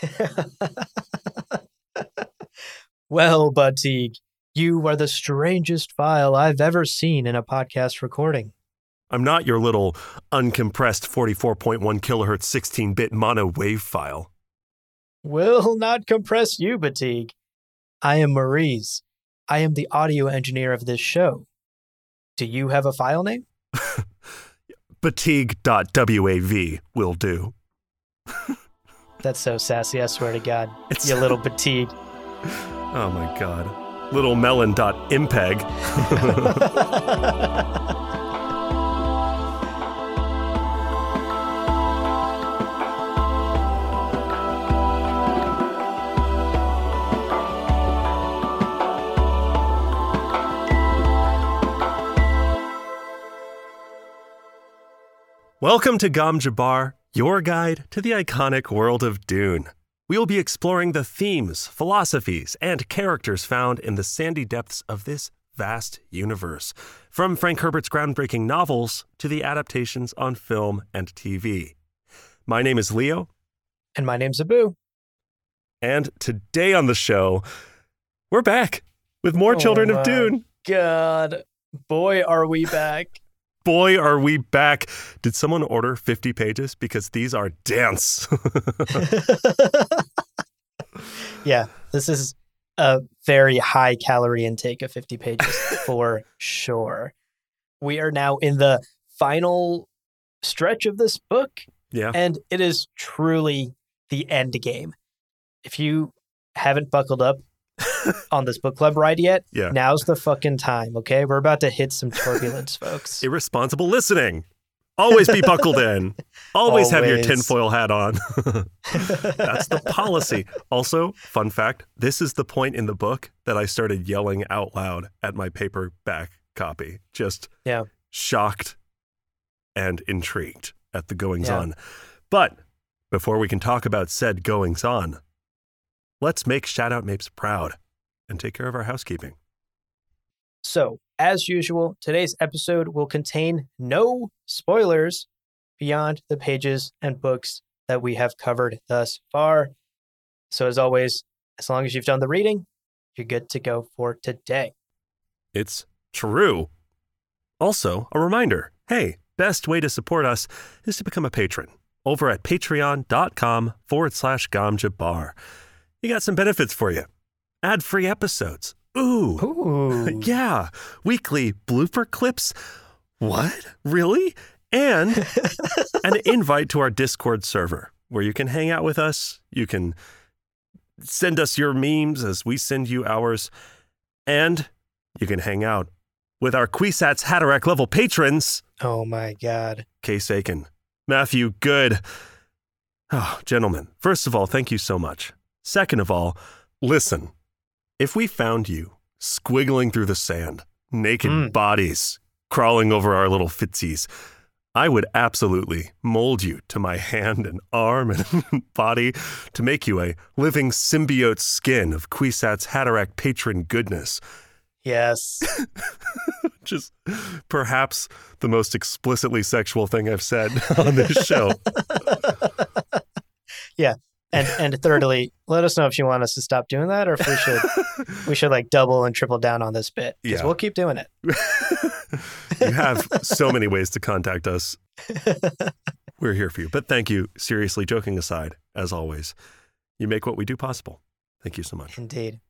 well, Budteague, you are the strangest file I've ever seen in a podcast recording. I'm not your little uncompressed 44.1 kilohertz 16 bit mono wave file. Will not compress you, Budteague. I am Maurice. I am the audio engineer of this show. Do you have a file name? Fatigue.wav will do. That's so sassy, I swear to God. It's- you little Budteague. Oh my god. Little melon dot melon.impeg. Welcome to Gom Jabbar, your guide to the iconic world of Dune. We will be exploring the themes, philosophies, and characters found in the sandy depths of this vast universe, from Frank Herbert's groundbreaking novels to the adaptations on film and TV. My name is Leo, and my name's Abu. and today on the show, we're back with more Oh Children of Dune. God, boy, are we back. Boy, are we back. Did someone order 50 pages? Because these are dense. yeah, this is a very high calorie intake of 50 pages for sure. We are now in the final stretch of this book, yeah. and it is truly the end game. If you haven't buckled up on this book club ride yet, Yeah. now's the fucking time, okay? We're about to hit some turbulence, folks. Irresponsible listening. Always be buckled in. Always, have your tinfoil hat on. That's the policy. Also, fun fact this is the point in the book that I started yelling out loud at my paperback copy. Just Yeah. shocked and intrigued at the goings Yeah. on. But before we can talk about said goings on, let's make Shadout Mapes proud and take care of our housekeeping. So, as usual, today's episode will contain no spoilers beyond the pages and books that we have covered thus far. So, as always, as long as you've done the reading, you're good to go for today. It's true. Also, a reminder hey, best way to support us is to become a patron over at patreon.com forward slash gamjabar. You got some benefits for you ad free episodes. Ooh. Ooh. Yeah. Weekly blooper clips. What? Really? And an invite to our Discord server where you can hang out with us. You can send us your memes as we send you ours. And you can hang out with our Kwisatz Haderach level patrons, Oh my God. Case Aiken, Matthew Good. Oh, gentlemen, first of all, thank you so much. Second of all, listen, if we found you squiggling through the sand, naked Mm. bodies crawling over our little fitsies, I would absolutely mold you to my hand and arm and body to make you a living symbiote skin of Kwisatz Haderach patron goodness. Yes. Which is perhaps the most explicitly sexual thing I've said on this show. And and thirdly, let us know if you want us to stop doing that or if we should we should like double and triple down on this bit. Because Yeah. we'll keep doing it. you have so many ways to contact us. We're here for you. But thank you. Seriously, joking aside, as always, you make what we do possible. Thank you so much. Indeed.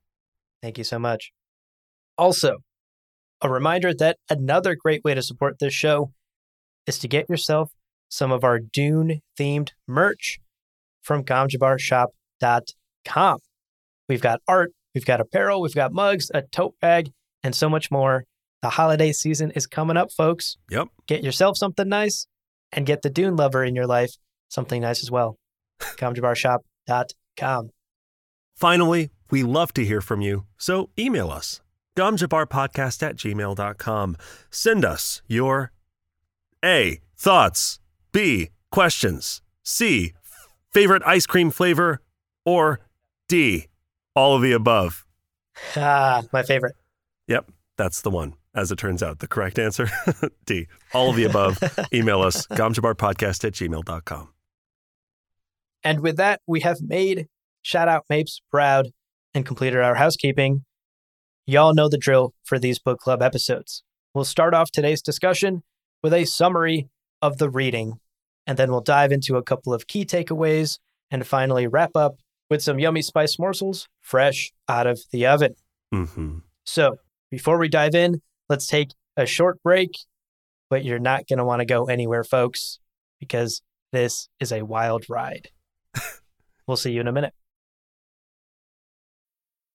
Thank you so much. Also, a reminder that another great way to support this show is to get yourself some of our Dune themed merch from gomjabarshop.com. We've got art, we've got apparel, we've got mugs, a tote bag, and so much more. The holiday season is coming up, folks. Yep. Get yourself something nice and get the Dune lover in your life something nice as well. gomjabarshop.com. Finally, we love to hear from you, so email us, gamjabarpodcast at gmail.com. Send us your A, thoughts, B, questions, C, favorite ice cream flavor, or D, all of the above. Ah, my favorite. Yep, that's the one. As it turns out, the correct answer, D, all of the above. email us, gomjabarpodcast at gmail.com. And with that, we have made Shadout Mapes, Proud, and completed our housekeeping. Y'all know the drill for these book club episodes. We'll start off today's discussion with a summary of the reading, and then we'll dive into a couple of key takeaways and finally wrap up with some yummy spice morsels fresh out of the oven. Mm-hmm. So, before we dive in, let's take a short break, but you're not going to want to go anywhere, folks, because this is a wild ride. we'll see you in a minute.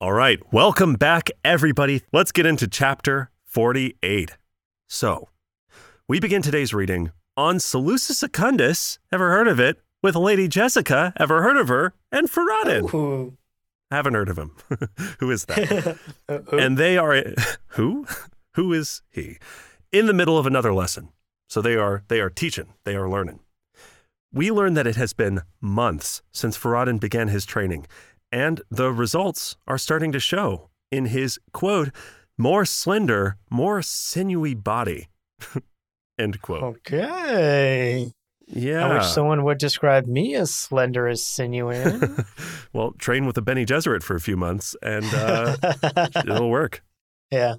All right, welcome back, everybody. Let's get into chapter 48. So, we begin today's reading on Salusa Secundus. Ever heard of it? With Lady Jessica. Ever heard of her? And Faradin. Ooh. Haven't heard of him. who is that? Uh, and they are who? Who is he? In the middle of another lesson. So they are they are teaching. They are learning. We learn that it has been months since Faradin began his training, and the results are starting to show in his quote, more slender, more sinewy body. End quote. okay. Yeah. I wish someone would describe me as slender as sinewy. well, train with a Bene Gesserit for a few months and uh, it'll work. yeah.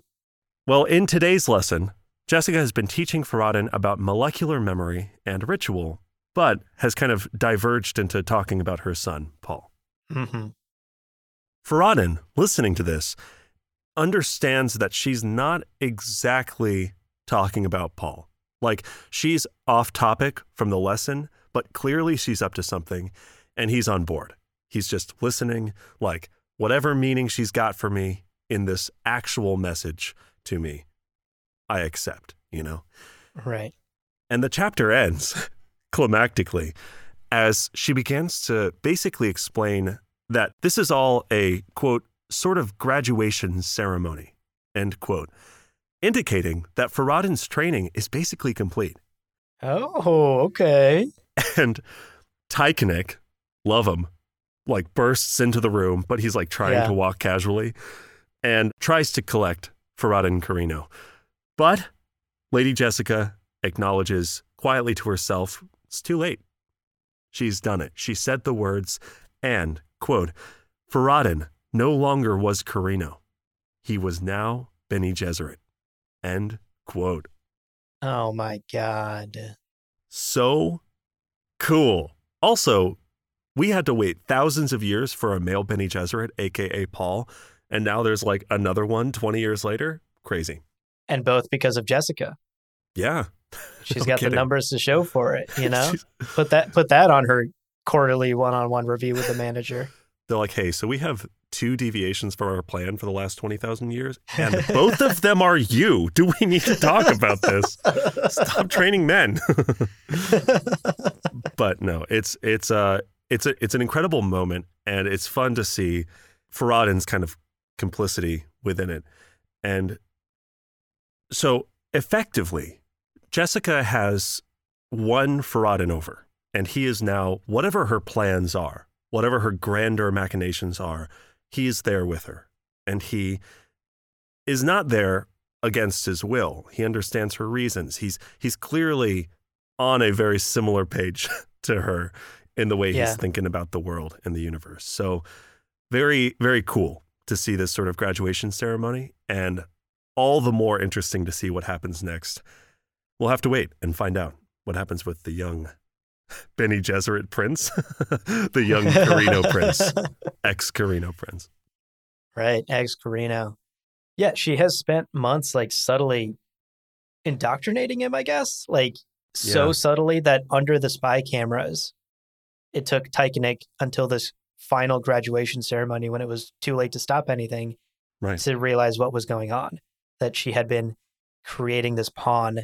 Well, in today's lesson, Jessica has been teaching Faradin about molecular memory and ritual, but has kind of diverged into talking about her son, Paul. Mm hmm Faradin, listening to this, understands that she's not exactly talking about Paul. Like, she's off topic from the lesson, but clearly she's up to something, and he's on board. He's just listening, like, whatever meaning she's got for me in this actual message to me, I accept, you know? Right. And the chapter ends climactically as she begins to basically explain that this is all a quote, sort of graduation ceremony, end quote, indicating that Faradin's training is basically complete. Oh, okay. And Tyekanik, love him, like bursts into the room, but he's like trying Yeah. to walk casually and tries to collect Faradin Corrino. But Lady Jessica acknowledges quietly to herself, it's too late. She's done it. She said the words, and, quote, Faradin no longer was Corrino. He was now Bene Gesserit. End quote. Oh my God. So cool. Also, we had to wait thousands of years for a male Bene Gesserit, aka Paul, and now there's like another one 20 years later. Crazy. And both because of Jessica. Yeah. She's No got kidding. the numbers to show for it, you know? Put that put that on her quarterly one-on-one review with the manager. They're like, hey, so we have two deviations from our plan for the last 20,000 years, and both of them are you. Do we need to talk about this? Stop training men. but no, it's it's uh it's a it's an incredible moment and it's fun to see Faradin's kind of complicity within it. And so effectively, Jessica has won Faradin over, and he is now whatever her plans are, whatever her grander machinations are, he is there with her. And he is not there against his will. He understands her reasons. He's he's clearly on a very similar page to her in the way Yeah. he's thinking about the world and the universe. So very very cool to see this sort of graduation ceremony and all the more interesting to see what happens next. We'll have to wait and find out what happens with the young Bene Gesserit prince, the young Corrino prince, ex Corrino prince. Right, ex Corrino. Yeah, she has spent months like subtly indoctrinating him, I guess. Like so Yeah. subtly that under the spy cameras, it took Tyekanik until this final graduation ceremony when it was too late to stop anything Right. to realize what was going on. That she had been creating this pawn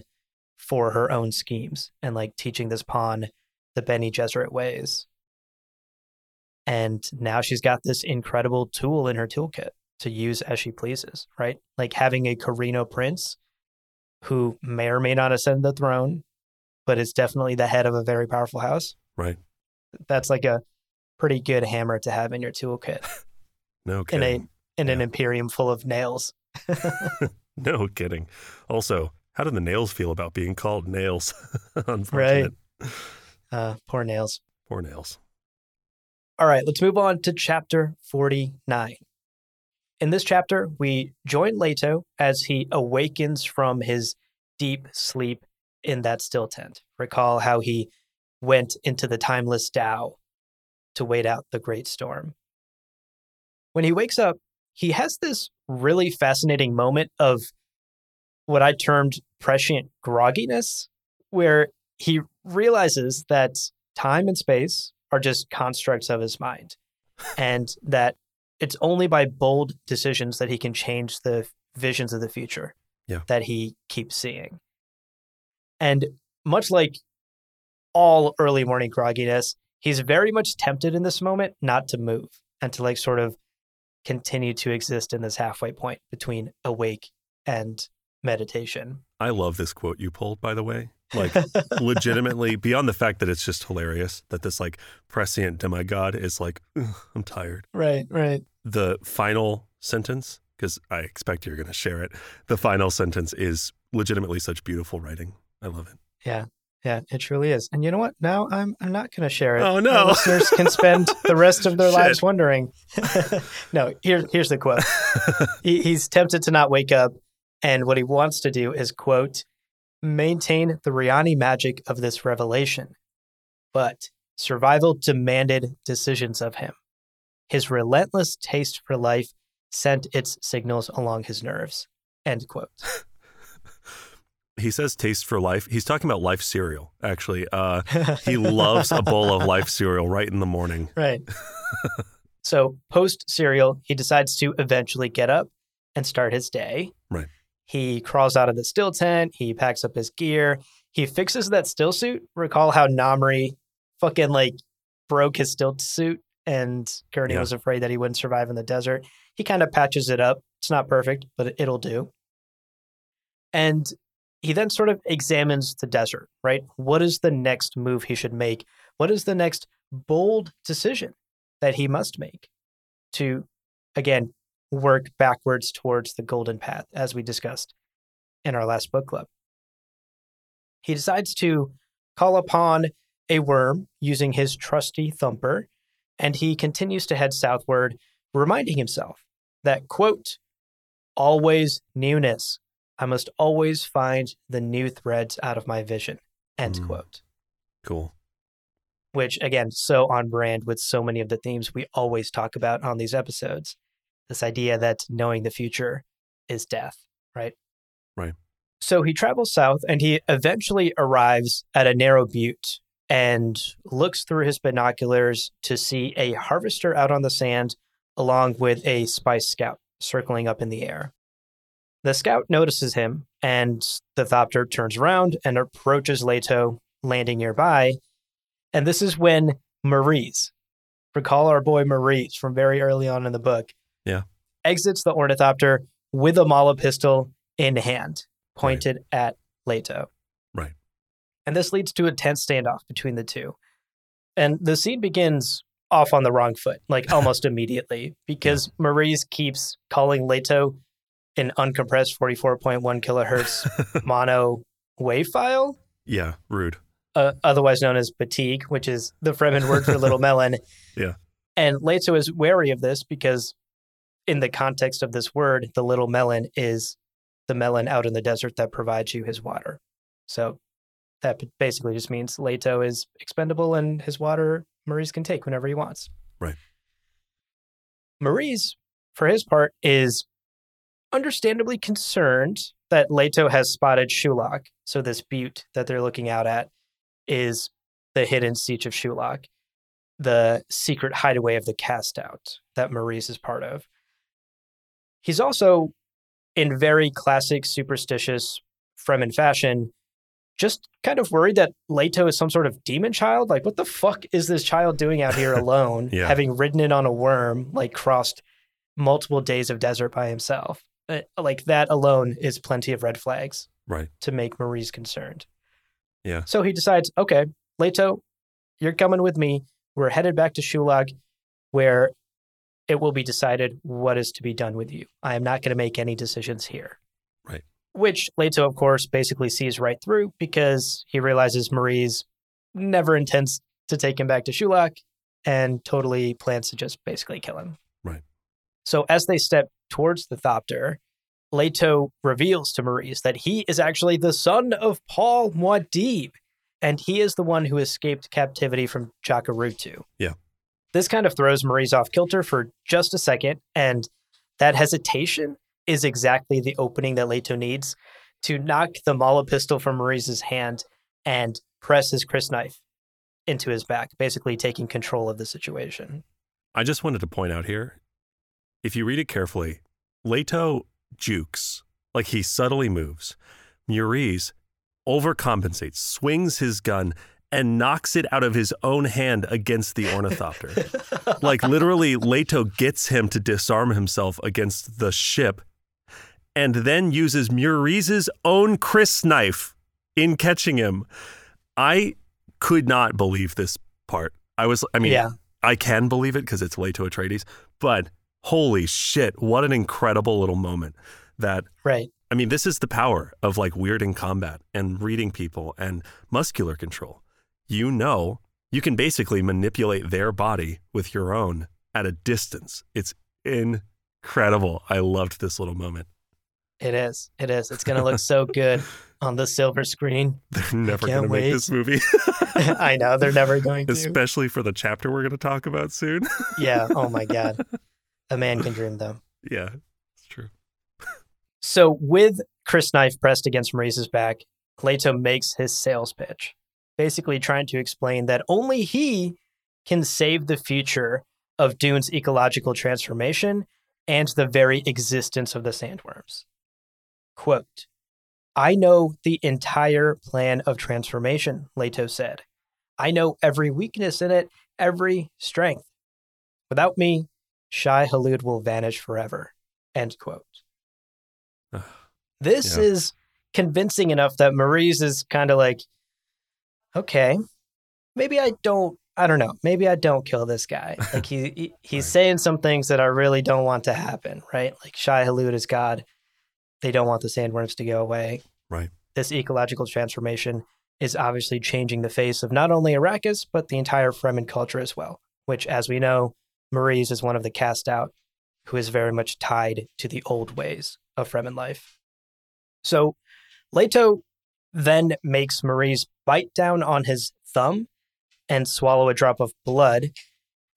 for her own schemes and like teaching this pawn the Bene Gesserit ways. And now she's got this incredible tool in her toolkit to use as she pleases, right? Like having a Corrino prince who may or may not ascend the throne, but is definitely the head of a very powerful house. Right. That's like a pretty good hammer to have in your toolkit No in a kidding. in an imperium full of nails. No kidding. Also, how do the nails feel about being called nails? Unfortunate. Uh, poor nails. Poor nails. All right, let's move on to chapter 49. In this chapter, we join Leto as he awakens from his deep sleep in that still tent. Recall how he went into the timeless Tao to wait out the great storm. When he wakes up, he has this really fascinating moment of what I termed prescient grogginess, where he realizes that time and space are just constructs of his mind, and that it's only by bold decisions that he can change the visions of the future Yeah. that he keeps seeing. And much like all early morning grogginess, he's very much tempted in this moment not to move and to like sort of continue to exist in this halfway point between awake and meditation. I love this quote you pulled, by the way. Like, legitimately, beyond the fact that it's just hilarious that this like prescient demigod is like, I'm tired. right, right. The final sentence, because I expect you're going to share it, the final sentence is legitimately such beautiful writing. I love it. Yeah, yeah, it truly is. And you know what? Now I'm I'm not going to share it. Oh, Our no. listeners can spend the rest of their lives wondering. no, here, here's the quote. he, he's tempted to not wake up, and what he wants to do is quote, maintain the Rihani magic of this revelation, but survival demanded decisions of him. His relentless taste for life sent its signals along his nerves. End quote. he says taste for life. He's talking about life cereal, actually. Uh, he loves a bowl of life cereal right in the morning. Right. so post cereal, he decides to eventually get up and start his day. Right. He crawls out of the still tent. He packs up his gear. He fixes that still suit. Recall how Namri fucking like broke his still suit and Gurney Yeah. was afraid that he wouldn't survive in the desert. He kind of patches it up. It's not perfect, but it'll do. And he then sort of examines the desert, right? What is the next move he should make? What is the next bold decision that he must make to, again, work backwards towards the golden path, as we discussed in our last book club? He decides to call upon a worm using his trusty thumper, and he continues to head southward, reminding himself that, quote, always newness. I must always find the new threads out of my vision, end Mm. quote. Cool. Which, again, so on brand with so many of the themes we always talk about on these episodes. This idea that knowing the future is death, right? Right. So he travels south and he eventually arrives at a narrow butte and looks through his binoculars to see a harvester out on the sand along with a spice scout circling up in the air. The scout notices him, and the Thopter turns around and approaches Leto, landing nearby. And this is when Maurice, recall our boy Maurice from very early on in the book, Yeah. exits the ornithopter with a maula pistol in hand, pointed at Leto. Right. And this leads to a tense standoff between the two. And the scene begins off on the wrong foot, like almost immediately, because Maurice keeps calling Leto an uncompressed 44.1 kilohertz mono wave file, Yeah, rude. uh, otherwise known as fatigue, which is the Fremen word for little melon. Yeah. And Leto is wary of this because, in the context of this word, the little melon is the melon out in the desert that provides you his water. So that basically just means Leto is expendable and his water Maurice can take whenever he wants. Right. Maurice, for his part, is understandably concerned that Leto has spotted Shuloch. So this butte that they're looking out at is the hidden sietch of Shuloch, the secret hideaway of the cast out that Maurice is part of. He's also, in very classic superstitious Fremen fashion, just kind of worried that Leto is some sort of demon child. Like, what the fuck is this child doing out here alone, Yeah. having ridden in on a worm, like crossed multiple days of desert by himself? Uh, Like, that alone is plenty of red flags Right. to make Maurice concerned. Yeah. So he decides, okay, Leto, you're coming with me. We're headed back to Shuloch, where it will be decided what is to be done with you. I am not going to make any decisions here. Right. Which Leto, of course, basically sees right through because he realizes Maurice never intends to take him back to Shuloch and totally plans to just basically kill him. Right. So as they step towards the Thopter, Leto reveals to Maurice that he is actually the son of Paul Muad'Dib, and he is the one who escaped captivity from Jacurutu. Yeah. This kind of throws Maurice off kilter for just a second, and that hesitation is exactly the opening that Leto needs to knock the maula pistol from Maurice's hand and press his crysknife into his back, basically taking control of the situation. I just wanted to point out here if you read it carefully, Leto jukes, like he subtly moves. Maurice overcompensates, swings his gun, and knocks it out of his own hand against the ornithopter. like literally, Leto gets him to disarm himself against the ship and then uses Maurice's own crysknife in catching him. I could not believe this part. I was, I mean, yeah. I can believe it because it's Leto Atreides, but holy shit, what an incredible little moment that Right. I mean, this is the power of like weirding combat and reading people and muscular control. You know, you can basically manipulate their body with your own at a distance. It's incredible. I loved this little moment. It is. It is. It's going to look so good on the silver screen. They're never going to make this movie, I know they're never going to. especially for the chapter we're going to talk about soon. Yeah. Oh my God. A man can dream, though. yeah, it's true. So, with crysknife pressed against Maurice's back, Leto makes his sales pitch, basically trying to explain that only he can save the future of Dune's ecological transformation and the very existence of the sandworms. Quote, I know the entire plan of transformation, Leto said. I know every weakness in it, every strength. Without me, Shai-Hulud will vanish forever. End quote. This Yeah. is convincing enough that Maurice is kind of like, okay, maybe I don't. I don't know. Maybe I don't kill this guy. Like he, he he's Right. saying some things that I really don't want to happen. Right? Like Shai-Hulud is God. They don't want the sandworms to go away. Right. This ecological transformation is obviously changing the face of not only Arrakis but the entire Fremen culture as well. Which, as we know, Maurice is one of the cast out who is very much tied to the old ways of Fremen life. So Leto then makes Maurice bite down on his thumb and swallow a drop of blood.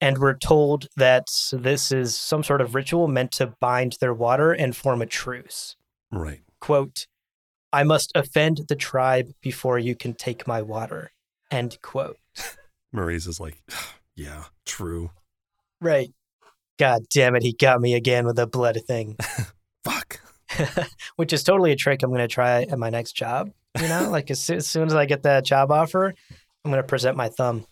And we're told that this is some sort of ritual meant to bind their water and form a truce. Right. Quote, I must offend the tribe before you can take my water. End quote. Maurice is like, yeah, true. Right. God damn it, he got me again with the blood thing. Fuck. which is totally a trick I'm going to try at my next job. You know, like as, soo- as soon as I get that job offer, I'm going to present my thumb.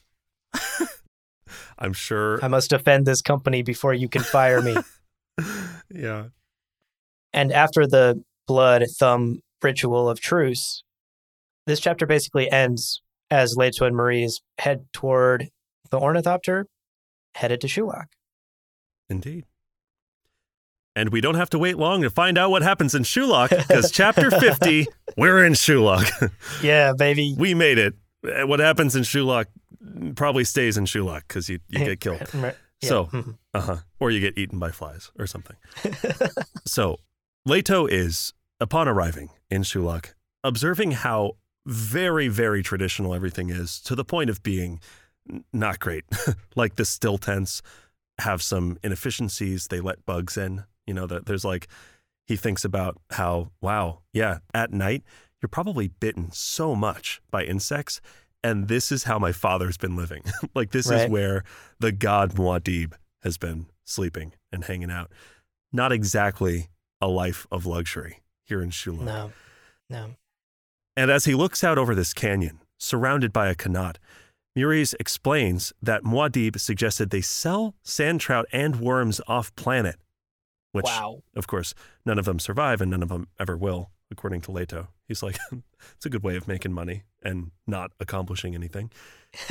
I'm sure. I must offend this company before you can fire me. yeah. and after the blood thumb ritual of truce, this chapter basically ends as Leto and Maurice head toward the ornithopter, headed to Shuloch. Indeed. And we don't have to wait long to find out what happens in Shuloch because chapter 50, we're in Shuloch. Yeah, baby. we made it. Uh, What happens in Shuloch probably stays in Shuloch because you, you get killed. Yeah. So-. Uh huh. Or you get eaten by flies or something. so Leto is, upon arriving in Shuloch, observing how very, very traditional everything is to the point of being not great. like the still tents have some inefficiencies. They let bugs in. You know, that there's like, he thinks about how, wow, yeah, at night, you're probably bitten so much by insects. And this is how my father's been living. like, this Right. is where the god Muad'Dib has been sleeping and hanging out. Not exactly a life of luxury here in Shuloch. no, no. And as he looks out over this canyon, surrounded by a qanat, Muriz explains that Muad'Dib suggested they sell sand trout and worms off planet, which, wow. of course, none of them survive and none of them ever will, according to Leto. He's like, it's a good way of making money and not accomplishing anything.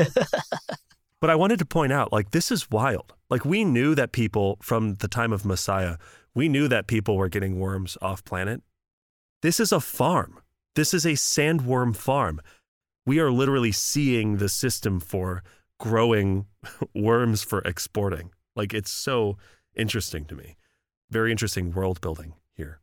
but I wanted to point out, like, this is wild. Like, we knew that people from the time of Messiah, we knew that people were getting worms off planet. This is a farm. This is a sandworm farm we are literally seeing the system for growing worms for exporting. Like it's so interesting to me. Very interesting world building here.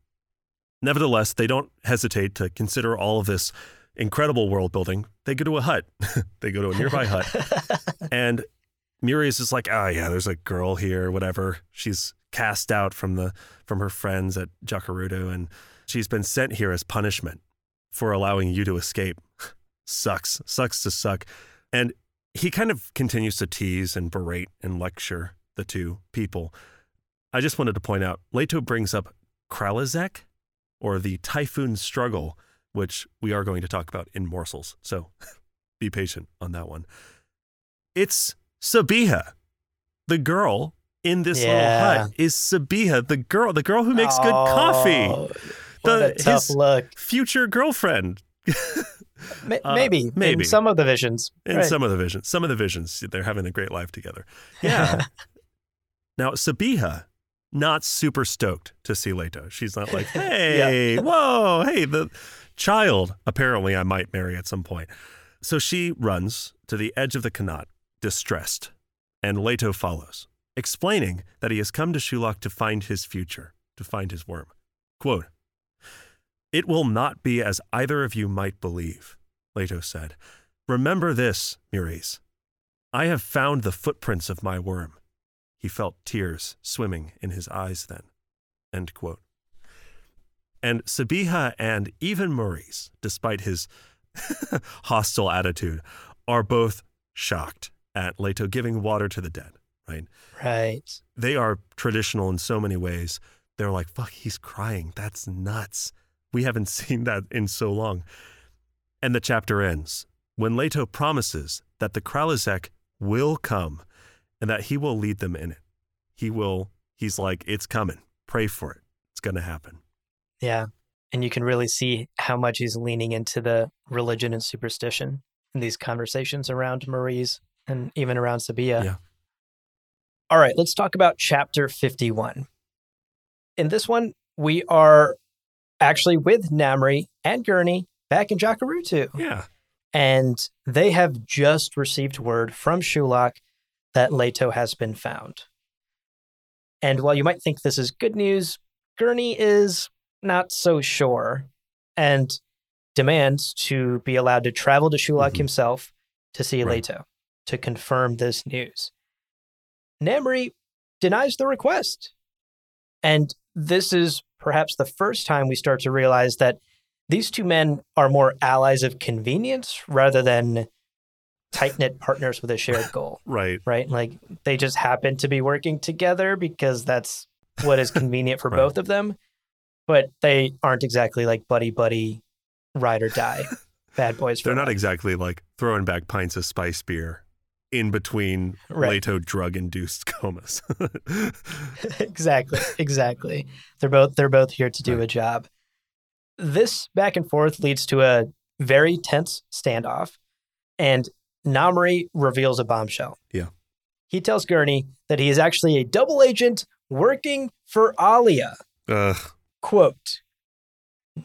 Nevertheless, they don't hesitate to consider all of this incredible world building. They go to a hut. they go to a nearby hut. And Muriz is just like, oh yeah, there's a girl here, whatever. She's cast out from the from her friends at Jacurutu and she's been sent here as punishment for allowing you to escape sucks, sucks to suck. And he kind of continues to tease and berate and lecture the two people. I just wanted to point out Leto brings up Kralizek or the Typhoon Struggle, which we are going to talk about in morsels. So be patient on that one. It's Sabiha. The girl in this Yeah. little hut is Sabiha, the girl, the girl who makes good coffee. Oh, The- tough his- look. Future girlfriend. Ma- Uh, maybe, maybe. in some of the visions. In Right. some of the visions, some of the visions, they're having a great life together. Yeah. now, Sabiha, not super stoked to see Leto. She's not like, hey, whoa, hey, the child, apparently I might marry at some point. So she runs to the edge of the qanat, distressed, and Leto follows, explaining that he has come to Shuloch to find his future, to find his worm. Quote, It will not be as either of you might believe, Leto said. Remember this, Muriz. I have found the footprints of my worm. He felt tears swimming in his eyes then. End quote. And Sabiha and even Maurice, despite his hostile attitude, are both shocked at Leto giving water to the dead, right? right. They are traditional in so many ways. They're like, fuck, he's crying. That's nuts. We haven't seen that in so long. And the chapter ends when Leto promises that the Kralizek will come and that he will lead them in it. He will, he's like, it's coming. Pray for it. It's going to happen. Yeah. And you can really see how much he's leaning into the religion and superstition in these conversations around Marie's and even around Sabiha. Yeah. All right, let's talk about chapter 51. In this one, we are actually with Namri and Gurney back in Jacurutu. Yeah. And they have just received word from Shuloch that Leto has been found. And while you might think this is good news, Gurney is not so sure and demands to be allowed to travel to Shuloch Mhm. himself to see Right. Leto to confirm this news. Namri denies the request. And this is perhaps the first time we start to realize that these two men are more allies of convenience rather than tight knit partners with a shared goal, Right. right? Like they just happen to be working together because that's what is convenient for Right. both of them. But they aren't exactly like buddy buddy, ride or die, bad boys. They're not life. exactly like throwing back pints of spice beer in between Right. Leto drug induced comas. exactly, exactly. They're both they're both here to do Right. a job. This back and forth leads to a very tense standoff, and Namri reveals a bombshell. Yeah. He tells Gurney that he is actually a double agent working for Alia. Ugh. Quote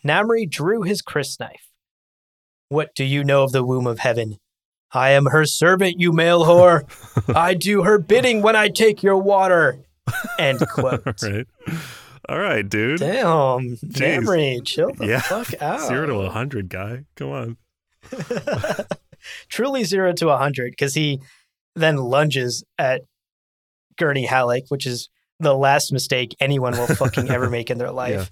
Namri drew his crysknife. What do you know of the womb of heaven? I am her servant, you male whore. I do her bidding when I take your water. End quote. right. All right, dude. Damn, Namri, chill the Yeah. fuck out. Zero to a hundred, guy. Come on. Truly zero to a hundred, because he then lunges at Gurney Halleck, which is the last mistake anyone will fucking ever make in their life.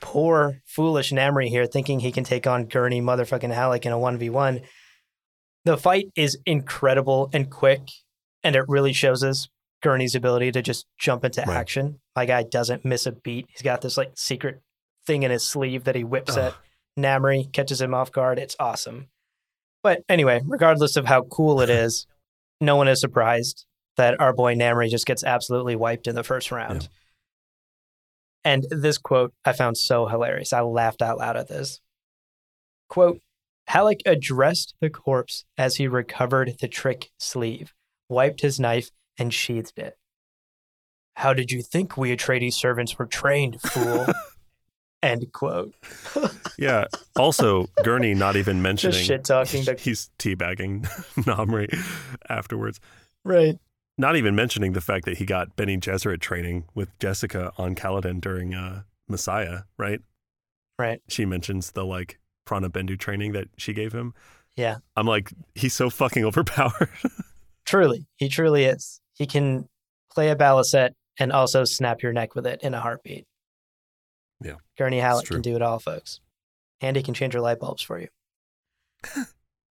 Poor foolish Namri here, thinking he can take on Gurney motherfucking Halleck in a one v one. The fight is incredible and quick, and it really shows us Gurney's ability to just jump into Right. action. My guy doesn't miss a beat. He's got this like secret thing in his sleeve that he whips Ugh. at Namri catches him off guard. It's awesome. But anyway, regardless of how cool it is, no one is surprised that our boy Namri just gets absolutely wiped in the first round. Yeah. And this quote I found so hilarious. I laughed out loud at this. Quote Halleck addressed the corpse as he recovered the trick sleeve, wiped his knife, and sheathed it. How did you think we Atreides servants were trained, fool? End quote. Yeah. Also, Gurney not even mentioning Just shit talking the he's teabagging Namri afterwards. right. Not even mentioning the fact that he got Bene Gesserit training with Jessica on Caladan during uh, Messiah, right? Right. She mentions the like prana-bindu training that she gave him. Yeah. I'm like, he's so fucking overpowered. Truly, he truly is. He can play a baliset and also snap your neck with it in a heartbeat. Yeah, Gurney Halleck can do it all, folks. And he can change your light bulbs for you.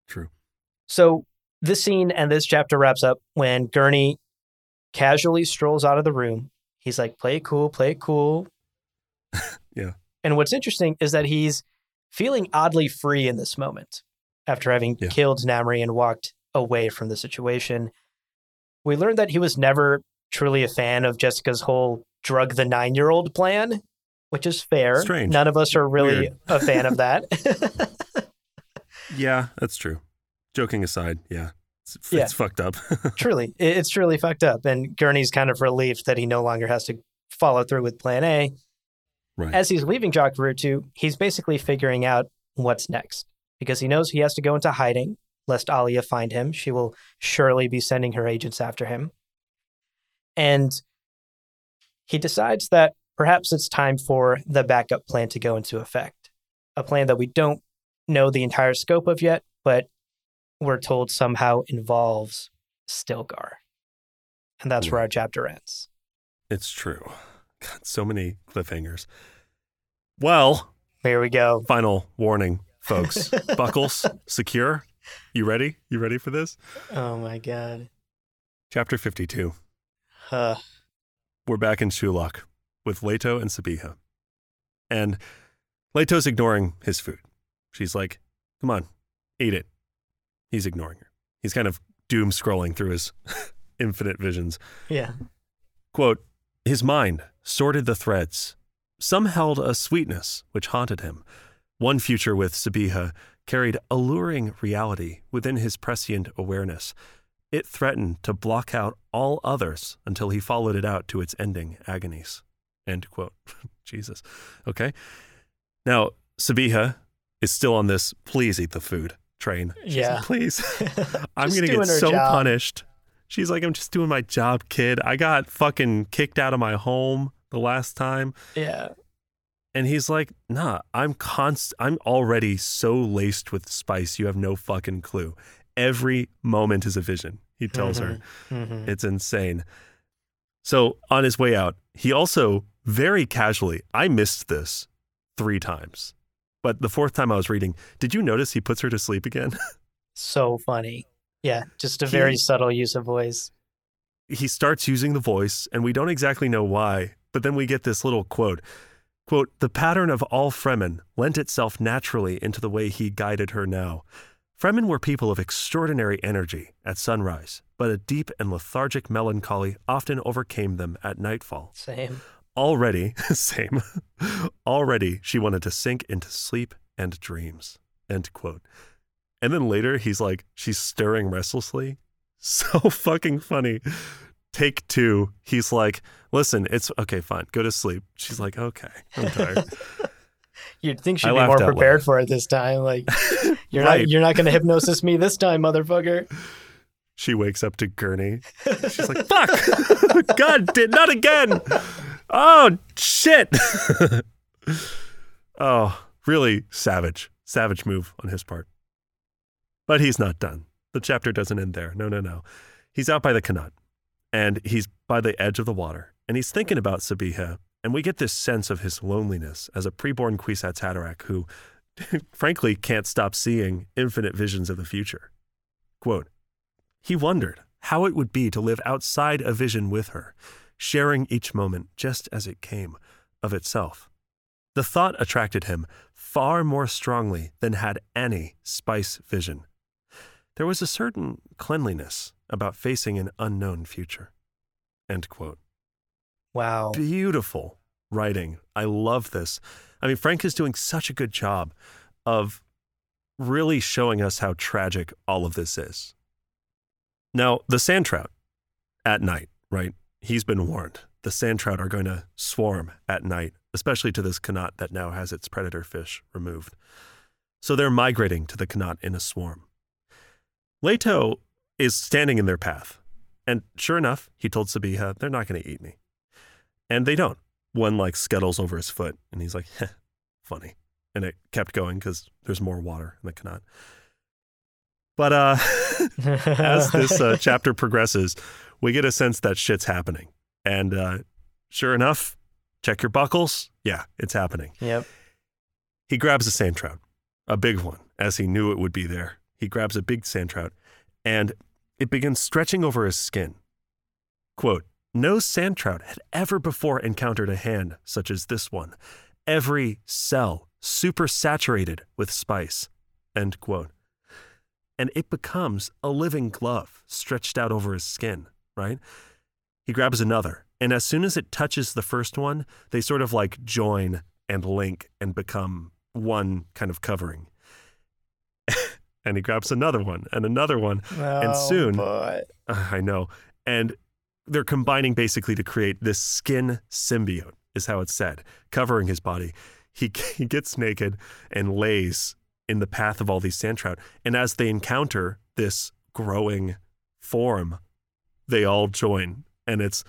True. So this scene and this chapter wraps up when Gurney casually strolls out of the room. He's like, play it cool, play it cool. Yeah. And what's interesting is that he's feeling oddly free in this moment after having Yeah. killed Namri and walked away from the situation. We learned that he was never truly a fan of Jessica's whole drug the nine year old plan, which is fair. Strange. None of us are really Weird. a fan of that. Yeah, that's true. Joking aside, yeah. It's, Yeah. it's fucked up. truly, it's truly fucked up. And Gurney's kind of relieved that he no longer has to follow through with plan A. right. As he's leaving Jacurutu, he's basically figuring out what's next because he knows he has to go into hiding lest Alia find him. She will surely be sending her agents after him. And he decides that perhaps it's time for the backup plan to go into effect. A plan that we don't know the entire scope of yet, but we're told somehow involves Stilgar. And that's where hmm. our chapter ends. it's true. God, so many cliffhangers. Well, Here we go. final warning, folks. Buckles, secure. You ready? You ready for this? Oh my God. Chapter 52. Huh. We're back in Shuloch with Leto and Sabiha. And Leto's ignoring his food. She's like, come on, eat it. He's ignoring her. He's kind of doom scrolling through his infinite visions. yeah. Quote, his mind sorted the threads. Some held a sweetness which haunted him. One future with Sabiha carried alluring reality within his prescient awareness. It threatened to block out all others until he followed it out to its ending agonies. End quote. Jesus. Okay. Now, Sabiha is still on this please eat the food train. She's Yeah. like, please. I'm going to get so job. punished. She's like, I'm just doing my job, kid. I got fucking kicked out of my home the last time. Yeah. And he's like, nah, I'm const I'm already so laced with spice, you have no fucking clue. Every moment is a vision, he tells her. Mhm. It's insane. So on his way out, he also very casually, I missed this three times. But the fourth time I was reading, did you notice he puts her to sleep again? So funny. Yeah. Just a He- very subtle use of voice. he starts using the voice, and we don't exactly know why, but then we get this little quote. Quote, the pattern of all Fremen lent itself naturally into the way he guided her now. Fremen were people of extraordinary energy at sunrise, but a deep and lethargic melancholy often overcame them at nightfall. Same. Already, same, already she wanted to sink into sleep and dreams. End quote. And then later he's like, she's stirring restlessly. So fucking funny. Take two. He's like, listen, it's okay, fine, go to sleep. She's like, okay, I'm tired. You'd think she'd I be more prepared for it this time. Like you're Right. not you're not gonna hypnosis me this time, motherfucker. she wakes up to Gurney. She's like, fuck, God, did not again. Oh, shit. oh, really savage, savage move on his part. But he's not done. The chapter doesn't end there. No, no, no. He's out by the qanat and he's by the edge of the water and he's thinking about Sabiha. And we get this sense of his loneliness as a preborn Kwisatz Haderach who, frankly, can't stop seeing infinite visions of the future. Quote, he wondered how it would be to live outside a vision with her, sharing each moment just as it came of itself. The thought attracted him far more strongly than had any spice vision. There was a certain cleanliness about facing an unknown future. End quote. Wow. Beautiful writing. I love this. I mean, Frank is doing such a good job of really showing us how tragic all of this is. Now, the sand trout at night, right? He's been warned. The sand trout are going to swarm at night, especially to this Qanat that now has its predator fish removed. So they're migrating to the Qanat in a swarm. Leto is standing in their path. And sure enough, he told Sabiha, they're not going to eat me. And they don't. One like scuttles over his foot, and he's like, funny. And it kept going because there's more water in the Qanat. But uh, as this uh, chapter progresses, we get a sense that shit's happening. And uh, sure enough, check your buckles. Yeah, it's happening. Yep. He grabs a sand trout, a big one, as he knew it would be there. He grabs a big sand trout, and it begins stretching over his skin. Quote, no sand trout had ever before encountered a hand such as this one, every cell supersaturated with spice. End quote. And it becomes a living glove stretched out over his skin, right? He grabs another, and as soon as it touches the first one, they sort of like join and link and become one kind of covering. and he grabs another one and another one, and Oh, soon boy. uh, I know. And they're combining basically to create this skin symbiote, is how it's said, covering his body. He, he gets naked and lays in the path of all these sand trout. And as they encounter this growing form, they all join. And it's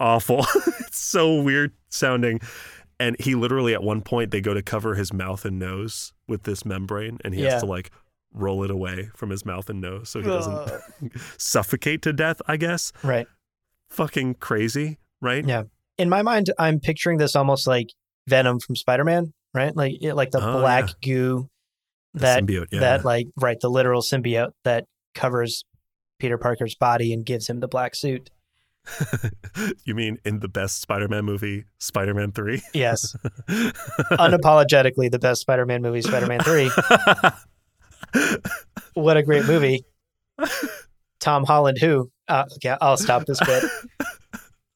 awful. it's so weird sounding. And he literally, at one point, they go to cover his mouth and nose with this membrane, and he Yeah. has to like roll it away from his mouth and nose so he doesn't suffocate to death, I guess. Right. Fucking crazy, right? Yeah. In my mind, I'm picturing this almost like Venom from Spider-Man, right? Like like the Oh, black yeah. goo that symbiote, yeah. that like right the literal symbiote that covers Peter Parker's body and gives him the black suit. you mean in the best Spider-Man movie, Spider-Man 3? Yes, unapologetically the best Spider-Man movie, Spider-Man Three. What a great movie. Tom Holland, who? Uh, okay, I'll stop this bit.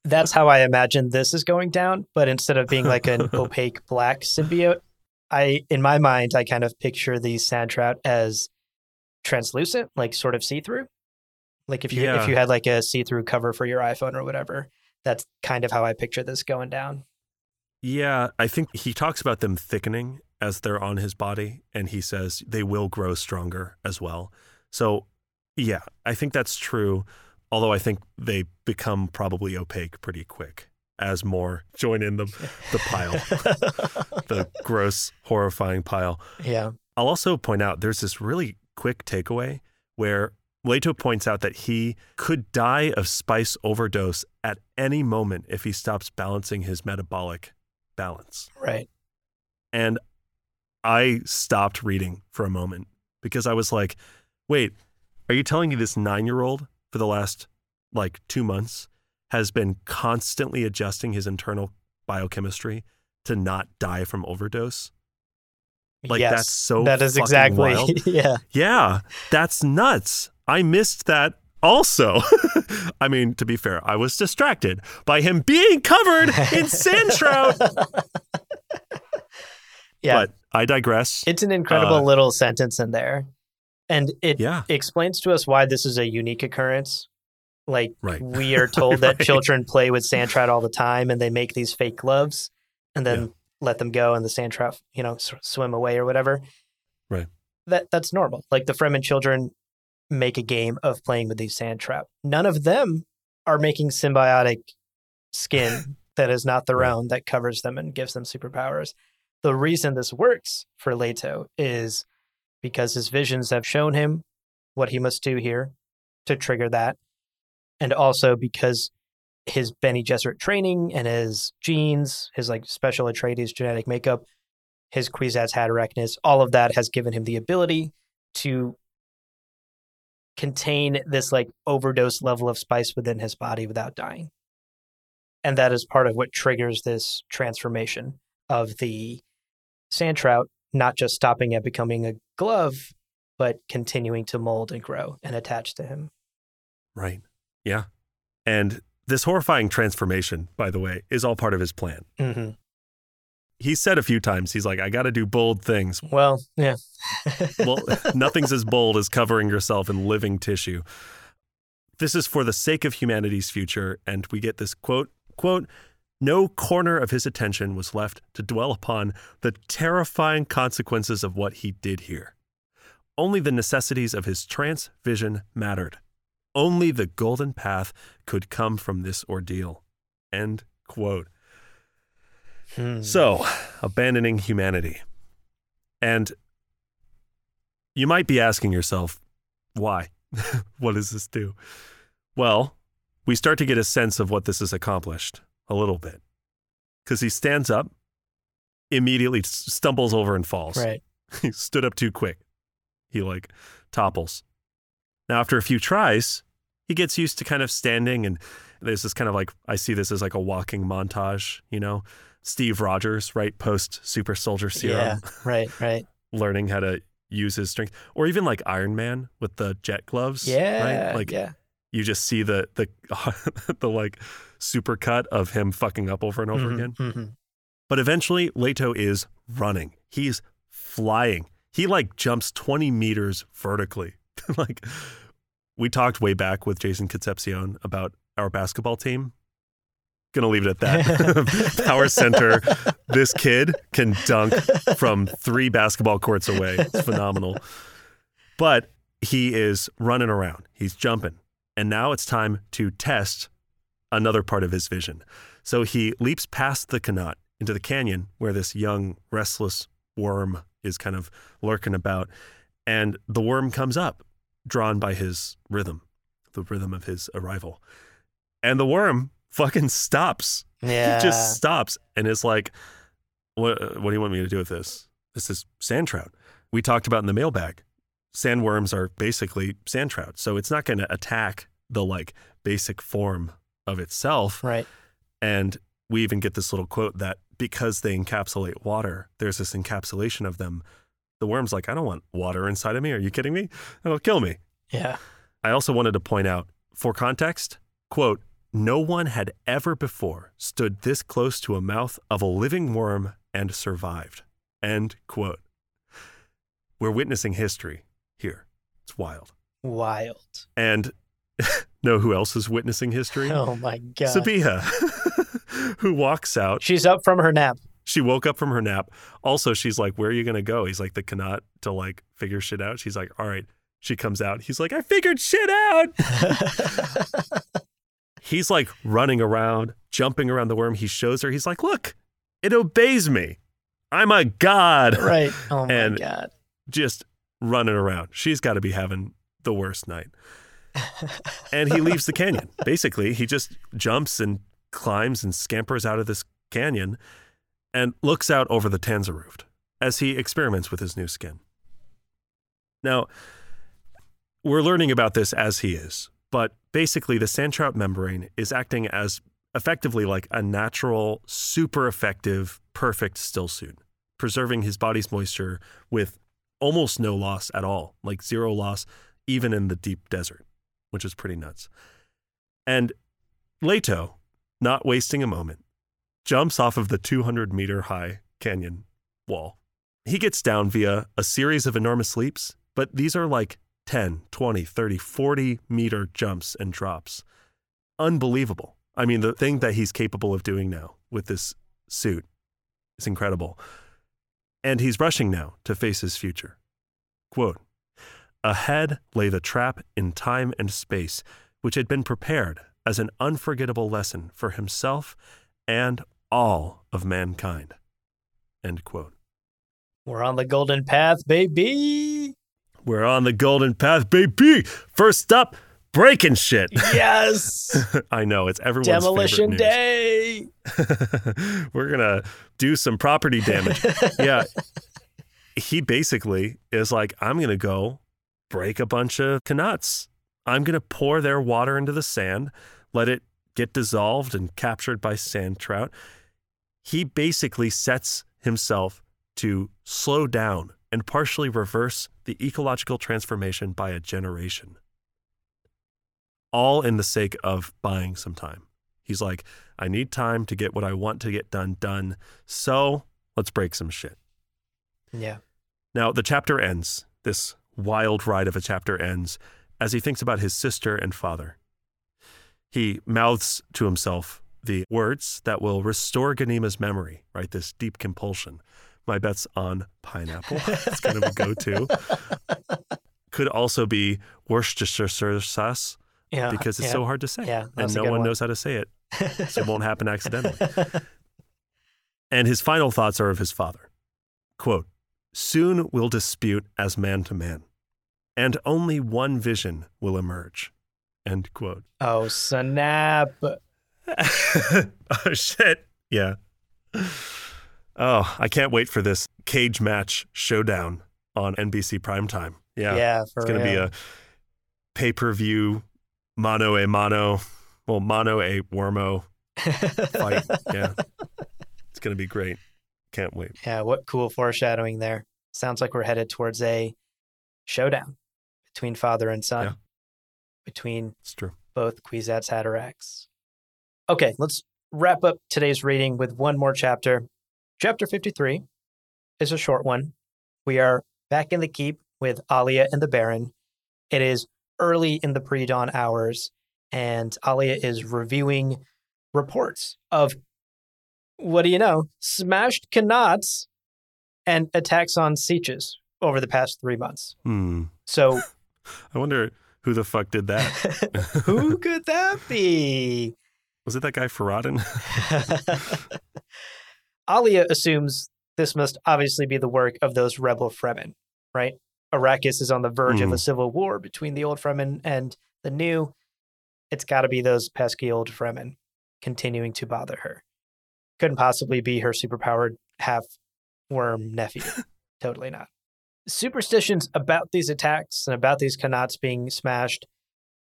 That's how I imagine this is going down. But instead of being like an opaque black symbiote, I, in my mind, I kind of picture the sand trout as translucent, like sort of see-through. Like if you Yeah. if you had like a see-through cover for your iPhone or whatever, that's kind of how I picture this going down. yeah, I think he talks about them thickening as they're on his body, and he says they will grow stronger as well. So, yeah, I think that's true. Although I think they become probably opaque pretty quick as more join in the the pile, the gross, horrifying pile. yeah. I'll also point out there's this really quick takeaway where Leto points out that he could die of spice overdose at any moment if he stops balancing his metabolic balance. Right. And I stopped reading for a moment because I was like, wait, are you telling me this nine year old for the last like two months has been constantly adjusting his internal biochemistry to not die from overdose? Like, yes. that's so That is exactly. yeah. Yeah, that's nuts. I missed that also. I mean, to be fair, I was distracted by him being covered in sand trout. Yeah. But I digress. It's an incredible Uh, little sentence in there. And it yeah, explains to us why this is a unique occurrence. Like Right. we are told that Right. children play with sand trout all the time and they make these fake gloves and then Yeah. let them go and the sand trout, you know, s- swim away or whatever. Right. That that's normal. Like the Fremen children make a game of playing with these sand trout. None of them are making symbiotic skin that is not their Right. own that covers them and gives them superpowers. The reason this works for Leto is because his visions have shown him what he must do here to trigger that. And also because his Bene Gesserit training and his genes, his like special Atreides genetic makeup, his Kwisatz Haderachnis, all of that has given him the ability to contain this like overdose level of spice within his body without dying. And that is part of what triggers this transformation of the sand trout not just stopping at becoming a glove, but continuing to mold and grow and attach to him. Right. Yeah. And this horrifying transformation, by the way, is all part of his plan. hmm He said a few times, he's like, I got to do bold things. Well, yeah. Well, nothing's as bold as covering yourself in living tissue. This is for the sake of humanity's future. And we get this quote, quote, no corner of his attention was left to dwell upon the terrifying consequences of what he did here. Only the necessities of his trance vision mattered. Only the golden path could come from this ordeal. End quote. Hmm. So, abandoning humanity. And you might be asking yourself, why? what does this do? Well, we start to get a sense of what this has accomplished a little bit. Because he stands up, immediately stumbles over and falls. right. he stood up too quick. He like topples. Now, after a few tries, he gets used to kind of standing, and there's this kind of like I see this as like a walking montage. You know, Steve Rogers, right post Super Soldier Serum, Yeah. Right. Right. learning how to use his strength, or even like Iron Man with the jet gloves. Yeah. right? like yeah. you just see the the the like super cut of him fucking up over and over Mhm, again. mhm. But eventually, Leto is running. He's flying. He like jumps 20 meters vertically. like we talked way back with Jason Concepcion about our basketball team. Gonna leave it at that. Power center. This kid can dunk from three basketball courts away. It's phenomenal. But he is running around. He's jumping. And now it's time to test another part of his vision. So he leaps past the Qanat into the canyon where this young, restless worm is kind of lurking about. And the worm comes up, drawn by his rhythm, the rhythm of his arrival. And the worm fucking stops. Yeah. He just stops and is like, what, what do you want me to do with this? This is sand trout. We talked about in the mailbag. Sandworms are basically sand trout. So it's not going to attack the like basic form of itself. right. And we even get this little quote that because they encapsulate water, there's this encapsulation of them. The worm's like, I don't want water inside of me. Are you kidding me? That'll kill me. Yeah. I also wanted to point out, for context, quote, no one had ever before stood this close to a mouth of a living worm and survived. End quote. We're witnessing history here. It's wild. Wild. And know who else is witnessing history? Oh my god. Sabiha, who walks out. She's up from her nap. She woke up from her nap. Also, she's like, Where are you going to go? He's like, The Qanat to like figure shit out. She's like, All right. She comes out. He's like, I figured shit out. He's like running around, jumping around the worm. He shows her. He's like, Look, it obeys me. I'm a god. right. Oh my And- god. Just running around. She's got to be having the worst night. and he leaves the canyon. Basically, he just jumps and climbs and scampers out of this canyon and looks out over the Tanzerouft as he experiments with his new skin. Now, we're learning about this as he is, but basically, the sand trout membrane is acting as effectively like a natural, super effective, perfect still suit, preserving his body's moisture with almost no loss at all, like zero loss, even in the deep desert, which is pretty nuts. And Leto, not wasting a moment, jumps off of the 200 meter high canyon wall. He gets down via a series of enormous leaps, but these are like 10, 20, 30, 40 meter jumps and drops. Unbelievable. I mean, the thing that he's capable of doing now with this suit is incredible. And he's rushing now to face his future. Quote Ahead lay the trap in time and space, which had been prepared as an unforgettable lesson for himself and all of mankind. End quote. We're on the golden path, baby. We're on the golden path, baby. First up, breaking shit. Yes. I know it's everyone's Demolition day. We're gonna do some property damage. yeah, he basically is like, I'm gonna go break a bunch of qanats. I'm gonna pour their water into the sand, let it get dissolved and captured by sand trout. He basically sets himself to slow down and partially reverse the ecological transformation by a generation. All in the sake of buying some time. He's like, I need time to get what I want to get done done. So let's break some shit. Yeah. Now, the chapter ends, this wild ride of a chapter ends, as he thinks about his sister and father. He mouths to himself the words that will restore Ganima's memory, right? This deep compulsion. My bet's on pineapple. it's kind of a go to. Could also be Worcestershire sauce Yeah. because it's yeah. so hard to say. Yeah, and no one one. knows how to say it, so it won't happen accidentally. And his final thoughts are of his father. Quote, Soon we'll dispute as man to man, and only one vision will emerge. End quote. oh, snap. oh, shit. Yeah. Oh, I can't wait for this cage match showdown on NBC primetime. Yeah. Yeah, it's going to be a pay per view mano a mano, well, mano a wormo fight. yeah. It's going to be great. Can't wait. Yeah, what cool foreshadowing there. Sounds like we're headed towards a showdown between father and son, Yeah. Between both Kwisatz Haderachs. Okay, let's wrap up today's reading with one more chapter. Chapter 53 is a short one. We are back in the keep with Alia and the Baron. It is early in the pre dawn hours, and Alia is reviewing reports of what do you know, smashed Qanats and attacks on sietches over the past three months. Hmm. So, I wonder who the fuck did that. who could that be? Was it that guy Farad'n? Alia assumes this must obviously be the work of those rebel Fremen, right? Arrakis is on the verge of a Mhm. civil war between the old Fremen and the new. It's got to be those pesky old Fremen continuing to bother her. Couldn't possibly be her superpowered half worm nephew. totally not. Superstitions about these attacks and about these Qanats being smashed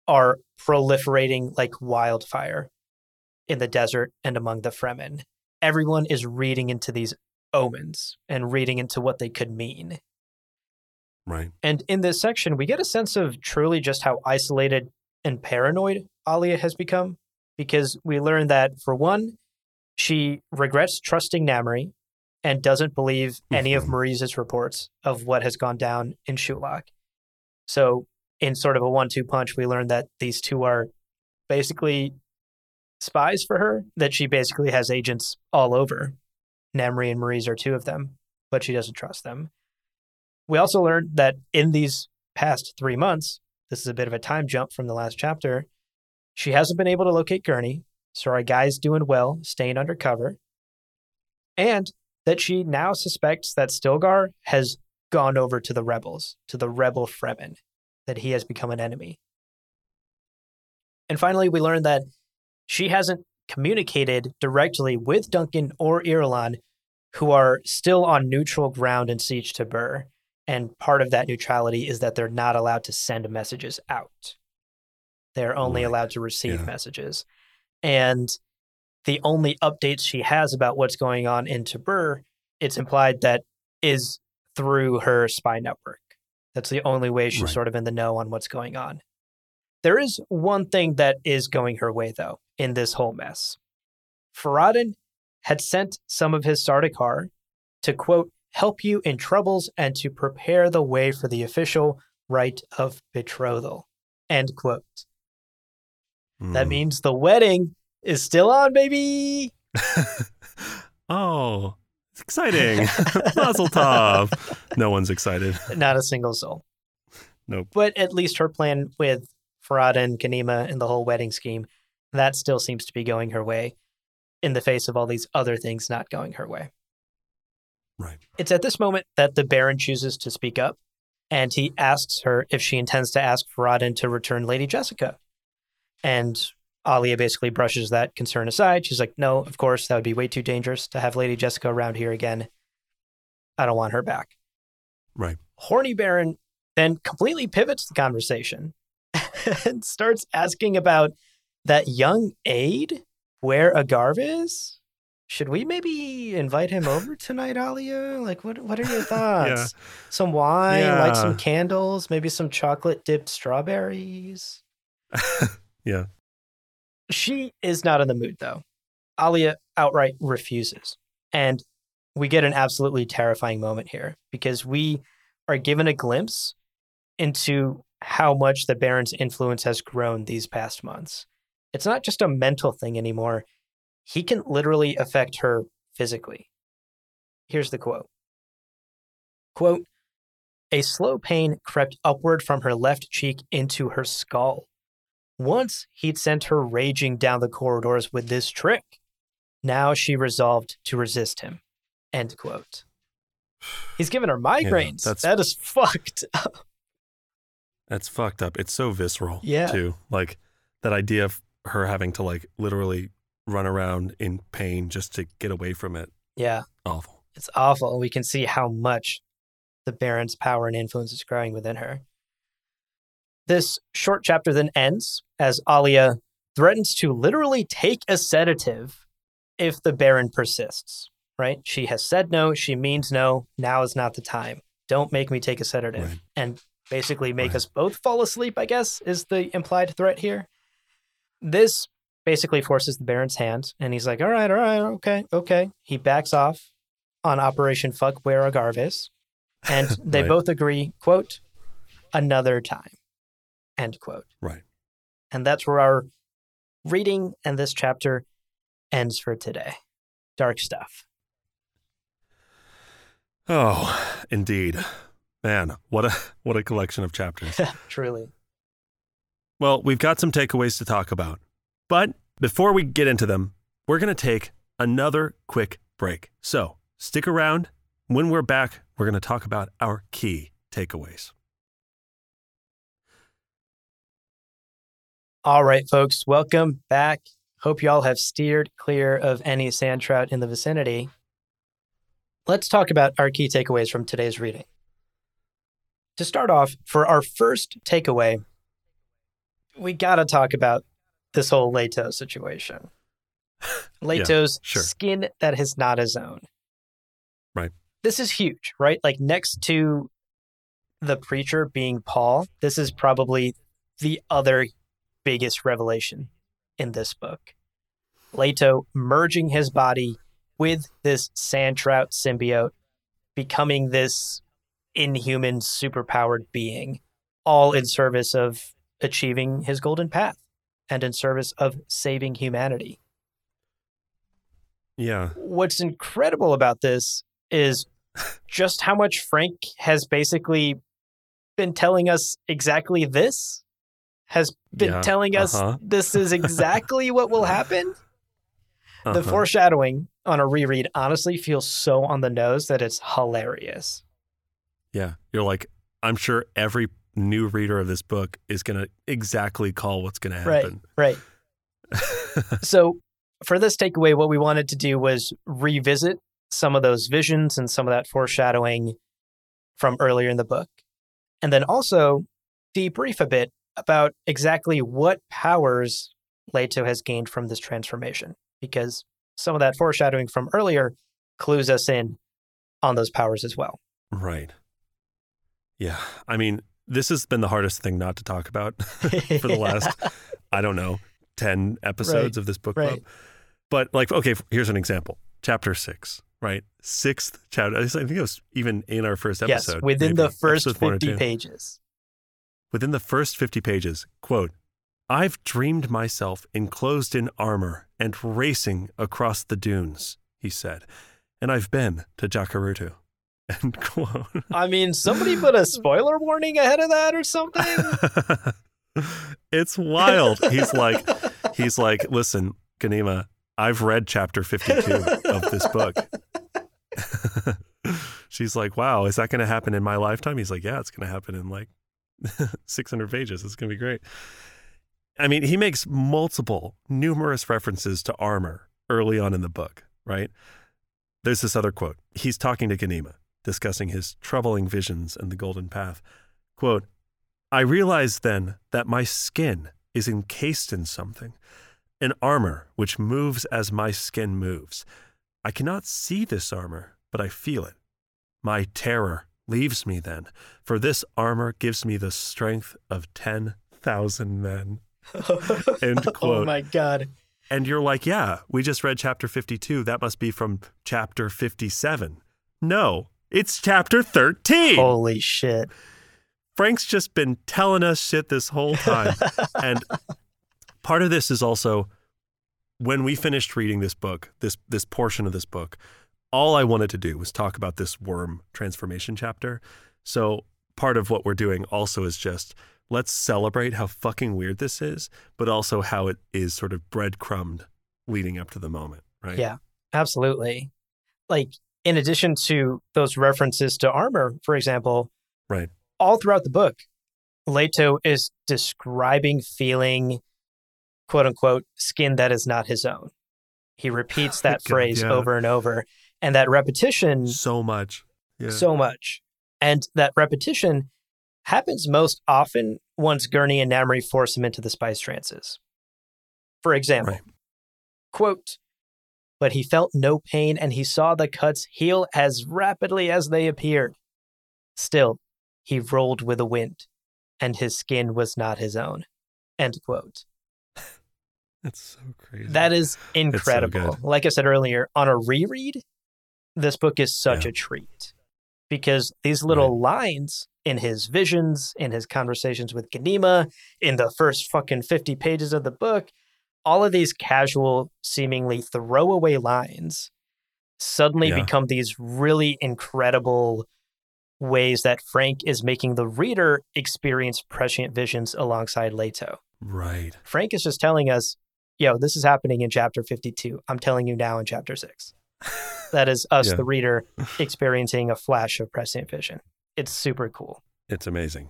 are proliferating like wildfire in the desert and among the Fremen everyone is reading into these omens and reading into what they could mean. right. And in this section, we get a sense of truly just how isolated and paranoid Alia has become because we learn that, for one, she regrets trusting Namri and doesn't believe hmm. any of. Muriz's reports of what has gone down in Shuloch. So, in sort of a one two punch, we learn that these two are basically spies for her, that she basically has agents all over. Namri and Marise are two of them, but she doesn't trust them. We also learned that in these past three months, this is a bit of a time jump from the last chapter, she hasn't been able to locate Gurney. So our guy's doing well, staying undercover. And that she now suspects that Stilgar has gone over to the rebels, to the rebel Fremen, that he has become an enemy. And finally, we learn that she hasn't communicated directly with Duncan or Irulan, who are still on neutral ground in Sietch Tabr. And part of that neutrality is that they're not allowed to send messages out. They're only Right. allowed to receive Yeah. messages. And the only updates she has about what's going on in Tabr, it's implied that is through her spy network. That's the only way she's Right. sort of in the know on what's going on. There is one thing that is going her way, though, in this whole mess. Farad'n had sent some of his Sardaukar to, quote, help you in troubles and to prepare the way for the official rite of betrothal, end quote. That Mm. means the wedding is still on, baby. oh, it's exciting. Mazel tov. No one's excited. Not a single soul. Nope. But at least her plan with Farad'n, Ganima, and the whole wedding scheme, that still seems to be going her way in the face of all these other things not going her way. Right. It's at this moment that the Baron chooses to speak up, and he asks her if she intends to ask Farad'n to return Lady Jessica. And Alia basically brushes that concern aside. She's like, no, of course, that would be way too dangerous to have Lady Jessica around here again. I don't want her back. Right. Horny Baron then completely pivots the conversation and starts asking about that young aide, Buer Agarves. should we maybe invite him over tonight, Alia? Like, what what are your thoughts? Some wine, light some candles, maybe some chocolate dipped strawberries. yeah. She is not in the mood, though. Alia outright refuses. And we get an absolutely terrifying moment here because we are given a glimpse into how much the Baron's influence has grown these past months. It's not just a mental thing anymore. He can literally affect her physically. Here's the quote Quote, a slow pain crept upward from her left cheek into her skull. Once he'd sent her raging down the corridors with this trick. Now she resolved to resist him. End quote. He's given her migraines. that's- that is fucked up. That's fucked up. It's so visceral, Yeah. too. Like that idea of her having to like literally run around in pain just to get away from it. Yeah, Awful. it's awful. And we can see how much the Baron's power and influence is growing within her. This short chapter then ends as Alia threatens to literally take a sedative if the Baron persists, right? She has said no, she means no, now is not the time. Don't make me take a sedative. Right. And basically make Right. us both fall asleep, I guess, is the implied threat here. This basically forces the Baron's hand, and he's like, all right, all right, okay, okay. He backs off on Operation Fuck Buer Agarves, and they Right. both agree, quote, another time, end quote. Right. And that's where our reading and this chapter ends for today. Dark stuff. Oh, indeed. Man, what a what a collection of chapters. Truly. Well, we've got some takeaways to talk about. But before we get into them, we're going to take another quick break. So stick around. When we're back, we're going to talk about our key takeaways. All right, folks, welcome back. Hope y'all have steered clear of any sand trout in the vicinity. Let's talk about our key takeaways from today's reading. To start off, for our first takeaway, we got to talk about this whole Leto situation. Leto's sure. skin that is not his own. Right. This is huge, right? Like next to the preacher being Paul, this is probably the other biggest revelation in this book. Leto merging his body with this sand trout symbiote, becoming this inhuman, superpowered being, all in service of achieving his golden path and in service of saving humanity. Yeah. What's incredible about this is just how much Frank has basically been telling us exactly this, has been Yeah, telling us uh-huh. this is exactly what will happen. The Uh-huh. foreshadowing on a reread honestly feels so on the nose that it's hilarious. Yeah. You're like, I'm sure every new reader of this book is going to exactly call what's going to happen. Right, happen. right. So, for this takeaway, what we wanted to do was revisit some of those visions and some of that foreshadowing from earlier in the book. And then also debrief a bit about exactly what powers Leto has gained from this transformation, because some of that foreshadowing from earlier clues us in on those powers as well. right. Yeah. I mean, this has been the hardest thing not to talk about for the last, I don't know, 10 episodes of this book club. Right. But like, okay, here's an example. Chapter six, right? Sixth chapter. I think it was even in our first episode. yes, episode. within maybe, the first or 50 pages. Within the first 50 pages, quote, I've dreamed myself enclosed in armor and racing across the dunes, he said, and I've been to Jacurutu. End quote. I mean, somebody put a spoiler warning ahead of that or something. it's wild. He's like, he's like, listen, Ganima, I've read chapter 52 of this book. She's like, wow, is that going to happen in my lifetime? He's like, yeah, it's going to happen in like 600 pages. It's going to be great. I mean, he makes multiple, numerous references to armor early on in the book, right? There's this other quote. He's talking to Ganima, discussing his troubling visions and the golden path. Quote, I realized then that my skin is encased in something, an armor which moves as my skin moves. I cannot see this armor, but I feel it. My terror leaves me then, for this armor gives me the strength of 10,000 men. End oh my god. And you're like, yeah, we just read chapter 52. That must be from chapter 57. No, it's chapter 13. Holy shit. Frank's just been telling us shit this whole time. and part of this is also when we finished reading this book, this this portion of this book, all I wanted to do was talk about this worm transformation chapter. So part of what we're doing also is just let's celebrate how fucking weird this is, but also how it is sort of breadcrumbed leading up to the moment, right? Yeah, absolutely. Like, in addition to those references to armor, for example, Right. all throughout the book, Leto is describing feeling, quote unquote, skin that is not his own. He repeats that God, phrase yeah. over and over. And that repetition So much. Yeah. so much. And that repetition happens most often once Gurney and Namri force him into the spice trances. For example, Right. quote, but he felt no pain and he saw the cuts heal as rapidly as they appeared. Still, he rolled with the wind, and his skin was not his own. End quote. That's so crazy. That is incredible. good. like I said earlier, on a reread, this book is such Yeah. a treat because these little lines in his visions, in his conversations with Ganima, in the first fucking 50 pages of the book, all of these casual, seemingly throwaway lines suddenly Yeah. become these really incredible ways that Frank is making the reader experience prescient visions alongside Leto. right. Frank is just telling us, yo, this is happening in chapter 52. I'm telling you now in chapter six. That is us, Yeah. the reader, experiencing a flash of prescient vision. It's super cool. It's amazing.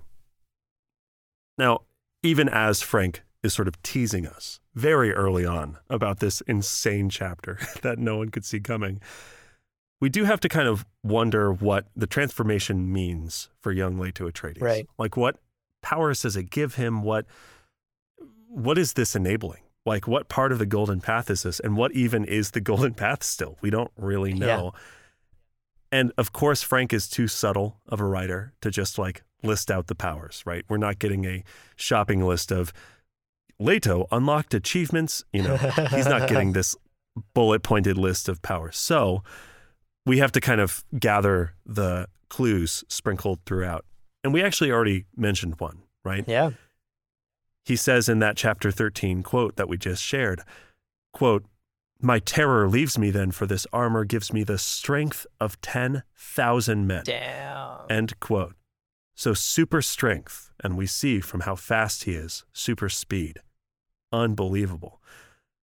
Now, even as Frank is sort of teasing us very early on about this insane chapter that no one could see coming, we do have to kind of wonder what the transformation means for young Leto Atreides. Right. Like, what powers does it give him? What what is this enabling? Like, what part of the golden path is this? And what even is the golden path still? We don't really Yeah. know. And of course, Frank is too subtle of a writer to just like list out the powers, right? We're not getting a shopping list of Leto unlocked achievements. You know, he's not getting this bullet pointed list of powers. So we have to kind of gather the clues sprinkled throughout. And we actually already mentioned one, right? Yeah. He says in that chapter 13 quote that we just shared, quote, my terror leaves me then, for this armor gives me the strength of 10,000 men. Damn. End quote. So super strength, and we see from how fast he is, super speed. Unbelievable.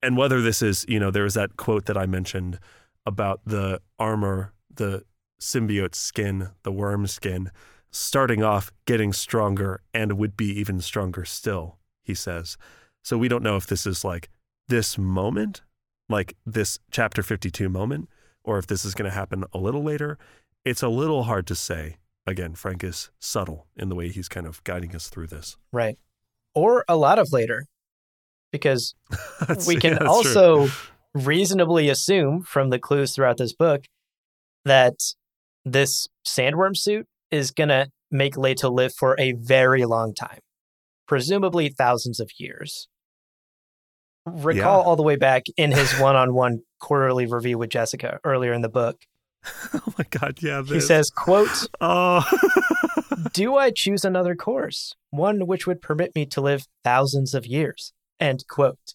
And whether this is, you know, there was that quote that I mentioned about the armor, the symbiote skin, the worm skin, starting off getting stronger and would be even stronger still, he says. So we don't know if this is like this moment, like this chapter 52 moment, or if this is going to happen a little later. It's a little hard to say. Again, Frank is subtle in the way he's kind of guiding us through this. right. Or a lot of later, because we can yeah, that's true. also reasonably assume from the clues throughout this book that this sandworm suit is going to make Leto live for a very long time, presumably thousands of years. Recall Yeah. all the way back in his one on one quarterly review with Jessica earlier in the book. oh my God, yeah. He says, quote, oh. Do I choose another course, one which would permit me to live thousands of years? End quote.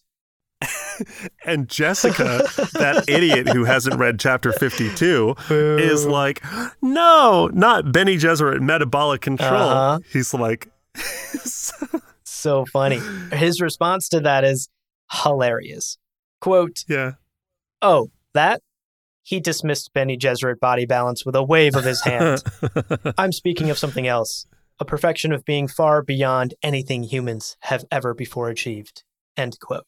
and Jessica, that idiot who hasn't read chapter 52, is like, no, not Bene Gesserit metabolic control. Uh-huh. He's like, so funny. His response to that is hilarious. Quote, yeah. Oh, that? He dismissed Bene Gesserit body balance with a wave of his hand. I'm speaking of something else, a perfection of being far beyond anything humans have ever before achieved. End quote.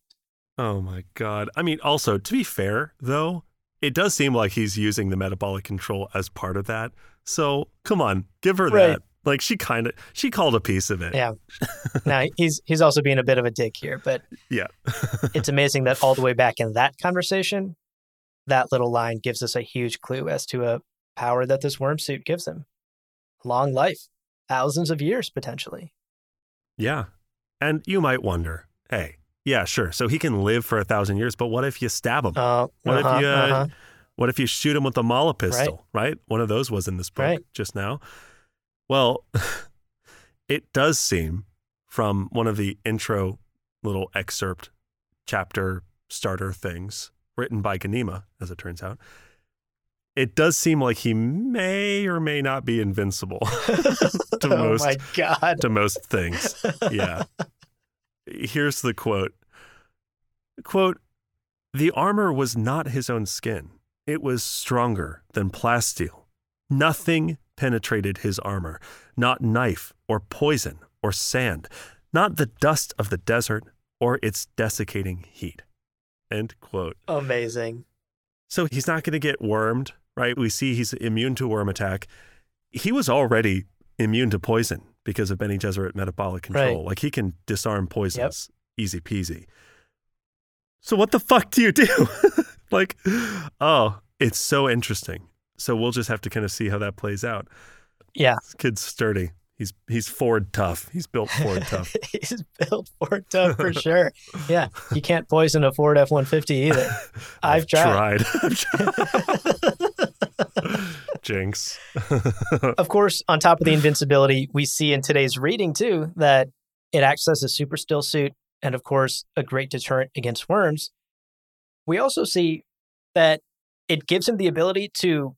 oh my God. I mean, also, to be fair, though, it does seem like he's using the metabolic control as part of that. So come on, give her Right. that. Like she kind of, she called a piece of it. Yeah. now he's he's also being a bit of a dick here, but Yeah. it's amazing that all the way back in that conversation, that little line gives us a huge clue as to a power that this worm suit gives him. Long life, thousands of years potentially. Yeah. And you might wonder, hey, yeah, sure. So he can live for a thousand years, but what if you stab him? Uh, what uh-huh, if you uh, uh-huh. what if you shoot him with a maula pistol, right? One of those was in this book Right. just now. Well, it does seem from one of the intro little excerpt chapter starter things written by Ganima, as it turns out. It does seem like he may or may not be invincible to oh most my god. to most things. Yeah. Here's the quote. Quote, the armor was not his own skin. It was stronger than plasteel. Nothing penetrated his armor, not knife or poison or sand, not the dust of the desert or its desiccating heat. End quote. Amazing. So he's not going to get wormed, right? We see he's immune to worm attack. He was already immune to poison because of Bene Gesserit metabolic control. Right. Like he can disarm poisons easy peasy. So what the fuck do you do? like, oh, it's so interesting. So we'll just have to kind of see how that plays out. Yeah. This kid's sturdy. He's he's Ford tough. He's built Ford tough. He's built Ford tough for sure. Yeah. You can't poison a Ford F 150 either. I've tried. I've tried. Jinx. of course, on top of the invincibility, we see in today's reading too that it acts as a super still suit and, of course, a great deterrent against worms. We also see that it gives him the ability to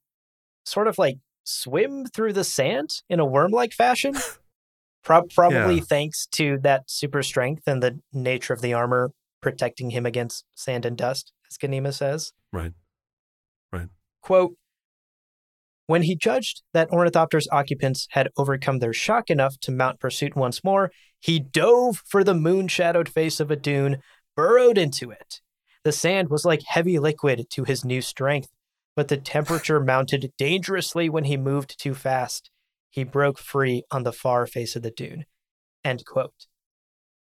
sort of like swim through the sand in a worm like fashion. Pro- probably Yeah. thanks to that super strength and the nature of the armor protecting him against sand and dust, as Ganima says. Right. Right. Quote When he judged that Ornithopter's occupants had overcome their shock enough to mount pursuit once more, he dove for the moon shadowed face of a dune, burrowed into it. The sand was like heavy liquid to his new strength, but the temperature mounted dangerously when he moved too fast. He broke free on the far face of the dune. End quote.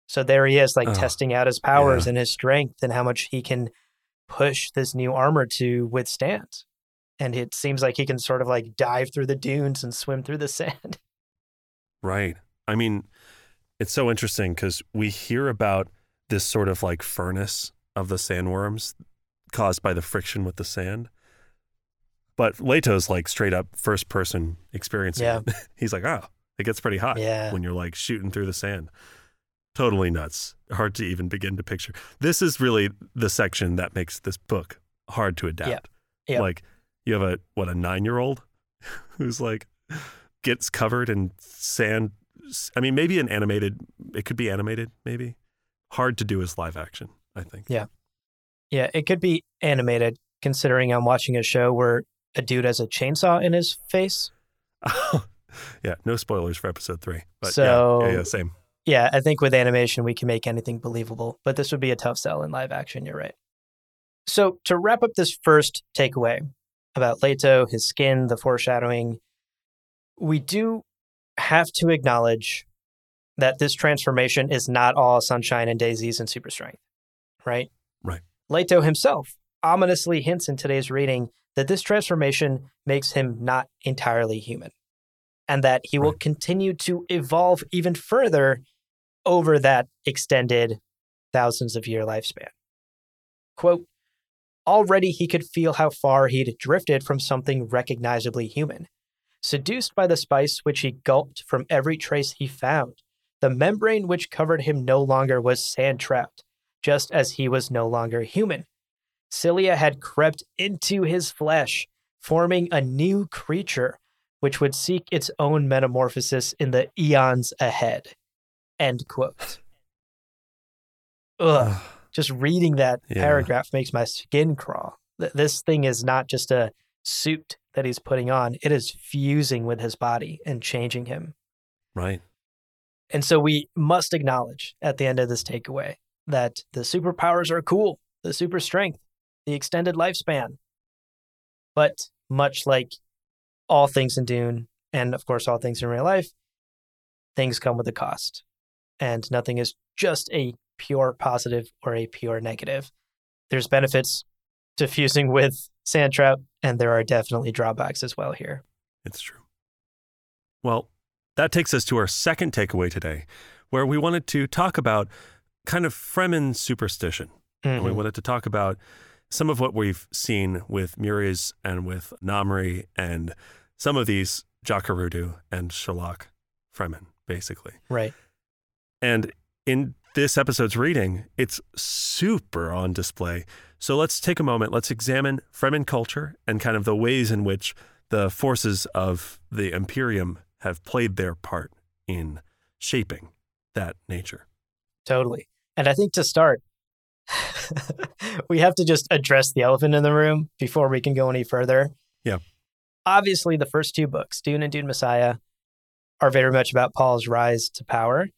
So there he is, like Oh, testing out his powers yeah. and his strength and how much he can push this new armor to withstand. And it seems like he can sort of like dive through the dunes and swim through the sand. Right. I mean, it's so interesting because we hear about this sort of like furnace of the sandworms caused by the friction with the sand. But Leto's like straight up first person experiencing Yeah. it. He's like, oh, it gets pretty hot Yeah. when you're like shooting through the sand. Totally nuts. Hard to even begin to picture. This is really the section that makes this book hard to adapt. Yep. Like you have a what a nine year old who's like gets covered in sand. I mean, maybe an animated. It could be animated. Maybe hard to do as live action. I think. Yeah. Yeah, it could be animated considering I'm watching a show where a dude has a chainsaw in his face. yeah. No spoilers for episode three. But So- yeah, yeah, yeah, same. Yeah, I think with animation we can make anything believable, but this would be a tough sell in live action, you're right. So, to wrap up this first takeaway about Leto, his skin, the foreshadowing, we do have to acknowledge that this transformation is not all sunshine and daisies and super strength, right? Right. Leto himself ominously hints in today's reading that this transformation makes him not entirely human and that he will continue to evolve even further over that extended thousands of year lifespan. Quote, already he could feel how far he'd drifted from something recognizably human. Seduced by the spice which he gulped from every trace he found, the membrane which covered him no longer was sand trout, just as he was no longer human. Cilia had crept into his flesh, forming a new creature which would seek its own metamorphosis in the eons ahead. End quote. Ugh. Just reading that Yeah. paragraph makes my skin crawl. This thing is not just a suit that he's putting on, it is fusing with his body and changing him. Right. And so we must acknowledge at the end of this takeaway that the superpowers are cool, the super strength, the extended lifespan. But much like all things in Dune, and of course, all things in real life, things come with a cost. And nothing is just a pure positive or a pure negative. There's benefits to fusing with sand trout, and there are definitely drawbacks as well here. It's true. Well, that takes us to our second takeaway today, where we wanted to talk about kind of Fremen superstition. And we Mhm. wanted to talk about some of what we've seen with Muriz and with Namri and some of these Jacurutu and Shuloch Fremen, basically. Right. And in this episode's reading, it's super on display. So let's take a moment. Let's examine Fremen culture and kind of the ways in which the forces of the Imperium have played their part in shaping that nature. Totally. And I think to start, we have to just address the elephant in the room before we can go any further. Yeah. Obviously, the first two books, Dune and Dune Messiah, are very much about Paul's rise to power.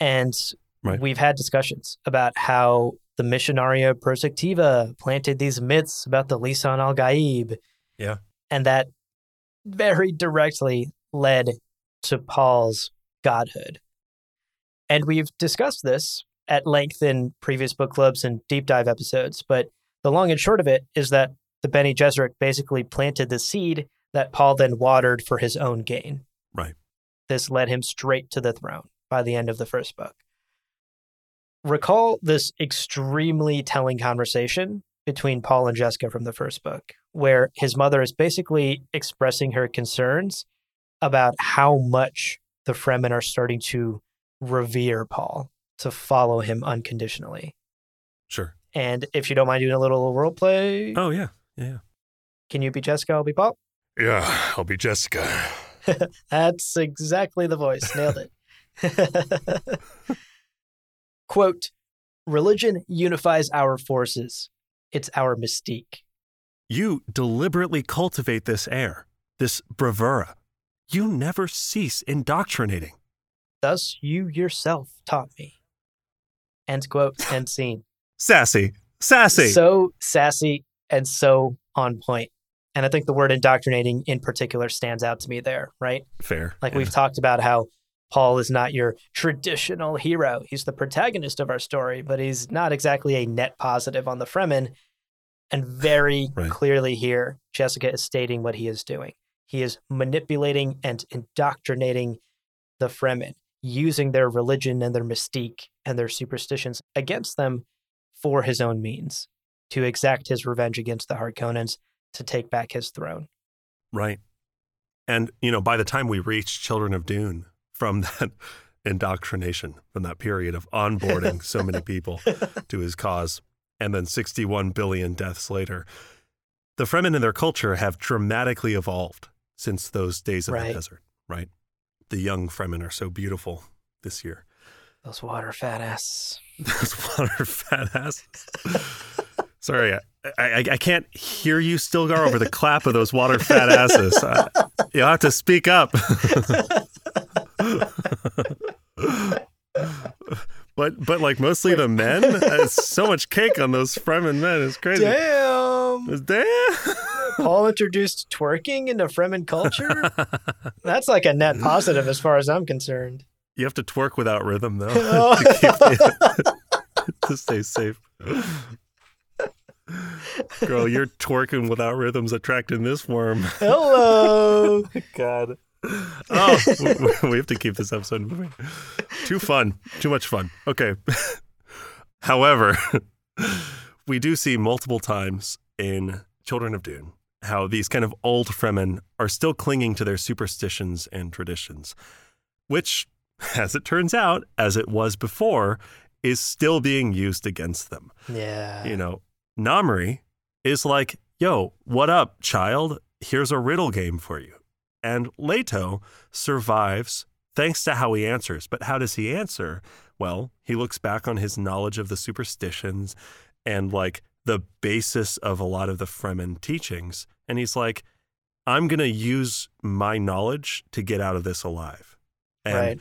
And Right. we've had discussions about how the Missionaria Protectiva planted these myths about the Lisan al Gaib. Yeah. And that very directly led to Paul's godhood. And we've discussed this at length in previous book clubs and deep dive episodes. But the long and short of it is that the Bene Gesserit basically planted the seed that Paul then watered for his own gain. Right. This led him straight to the throne by the end of the first book. Recall this extremely telling conversation between Paul and Jessica from the first book, where his mother is basically expressing her concerns about how much the Fremen are starting to revere Paul, to follow him unconditionally. Sure. And if you don't mind doing a little role play, Oh, yeah. Yeah. can you be Jessica? I'll be Paul. Yeah. I'll be Jessica. That's exactly the voice. Nailed it. Quote Religion unifies our forces, it's our mystique. You deliberately cultivate this air, this bravura. You never cease indoctrinating. Thus you yourself taught me. End quote, end scene. Sassy. Sassy. So sassy and so on point. And I think the word indoctrinating in particular stands out to me there, right? Fair. Like yeah. we've talked about how Paul is not your traditional hero. He's the protagonist of our story, but he's not exactly a net positive on the Fremen. And very Right. clearly here, Jessica is stating what he is doing. He is manipulating and indoctrinating the Fremen, using their religion and their mystique and their superstitions against them for his own means, to exact his revenge against the Harkonnens, to take back his throne. Right. And, you know, by the time we reach Children of Dune from that indoctrination, from that period of onboarding so many people to his cause, and then 61 billion deaths later, the Fremen and their culture have dramatically evolved since those days of Right. the desert, right? The young Fremen are so beautiful this year. Those water fat ass. Those water fat asses. Sorry, I, I, I can't hear you, Stilgar, over the clap of those water fat asses. Uh, you'll have to speak up. but but like mostly the men, it's so much cake on those Fremen men. It's crazy. Damn. Damn. Paul introduced twerking into Fremen culture? That's like a net positive as far as I'm concerned. You have to twerk without rhythm though Oh. to, keep the- to stay safe. Girl, you're twerking without rhythms attracting this worm. Hello. God. Oh, we- we have to keep this episode moving. Too fun. Too much fun. Okay. However, we do see multiple times in Children of Dune how these kind of old Fremen are still clinging to their superstitions and traditions, which, as it turns out, as it was before, is still being used against them Yeah. you know, Namri is like, yo, what up, child? Here's a riddle game for you. And Leto survives thanks to how he answers. But how does he answer? Well, he looks back on his knowledge of the superstitions and like the basis of a lot of the Fremen teachings. And he's like, I'm going to use my knowledge to get out of this alive. And Right.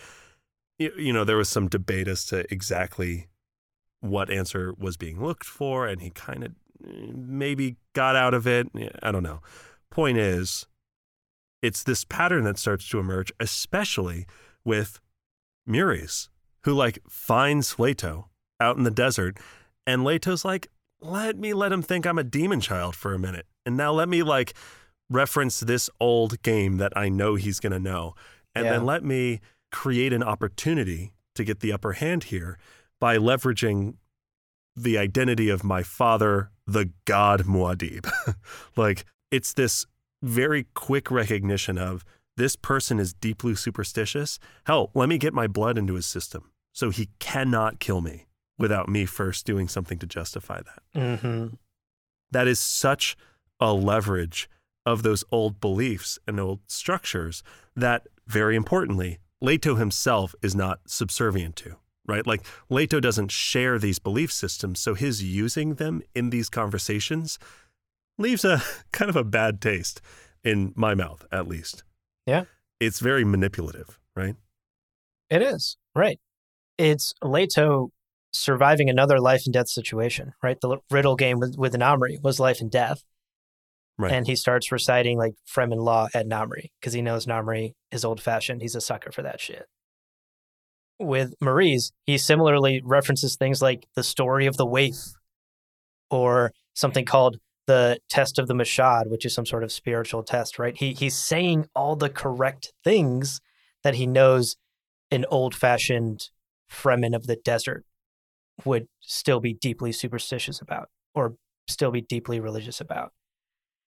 you, you know, there was some debate as to exactly what answer was being looked for, and he kind of maybe got out of it. I don't know. Point is, it's this pattern that starts to emerge, especially with Muriz, who like finds Leto out in the desert, and Leto's like, let me let him think I'm a demon child for a minute. And now let me like reference this old game that I know he's going to know. And Yeah. then let me create an opportunity to get the upper hand here by leveraging the identity of my father, the god Muad'Dib. like it's this very quick recognition of this person is deeply superstitious. Hell, let me get my blood into his system so he cannot kill me without me first doing something to justify that. Mm-hmm. That is such a leverage of those old beliefs and old structures that, very importantly, Leto himself is not subservient to, right? Like, Leto doesn't share these belief systems, so his using them in these conversations leaves a kind of a bad taste in my mouth, at least. Yeah. It's very manipulative, right? It is, right. It's Leto surviving another life and death situation, right? The riddle game with, with Namri was life and death. Right. And he starts reciting like Fremen law at Namri because he knows Namri is old fashioned. He's a sucker for that shit. With Muriz, he similarly references things like the story of the waif or something called the test of the Mashad, which is some sort of spiritual test, right? He he's saying all the correct things that he knows an old fashioned Fremen of the desert would still be deeply superstitious about or still be deeply religious about.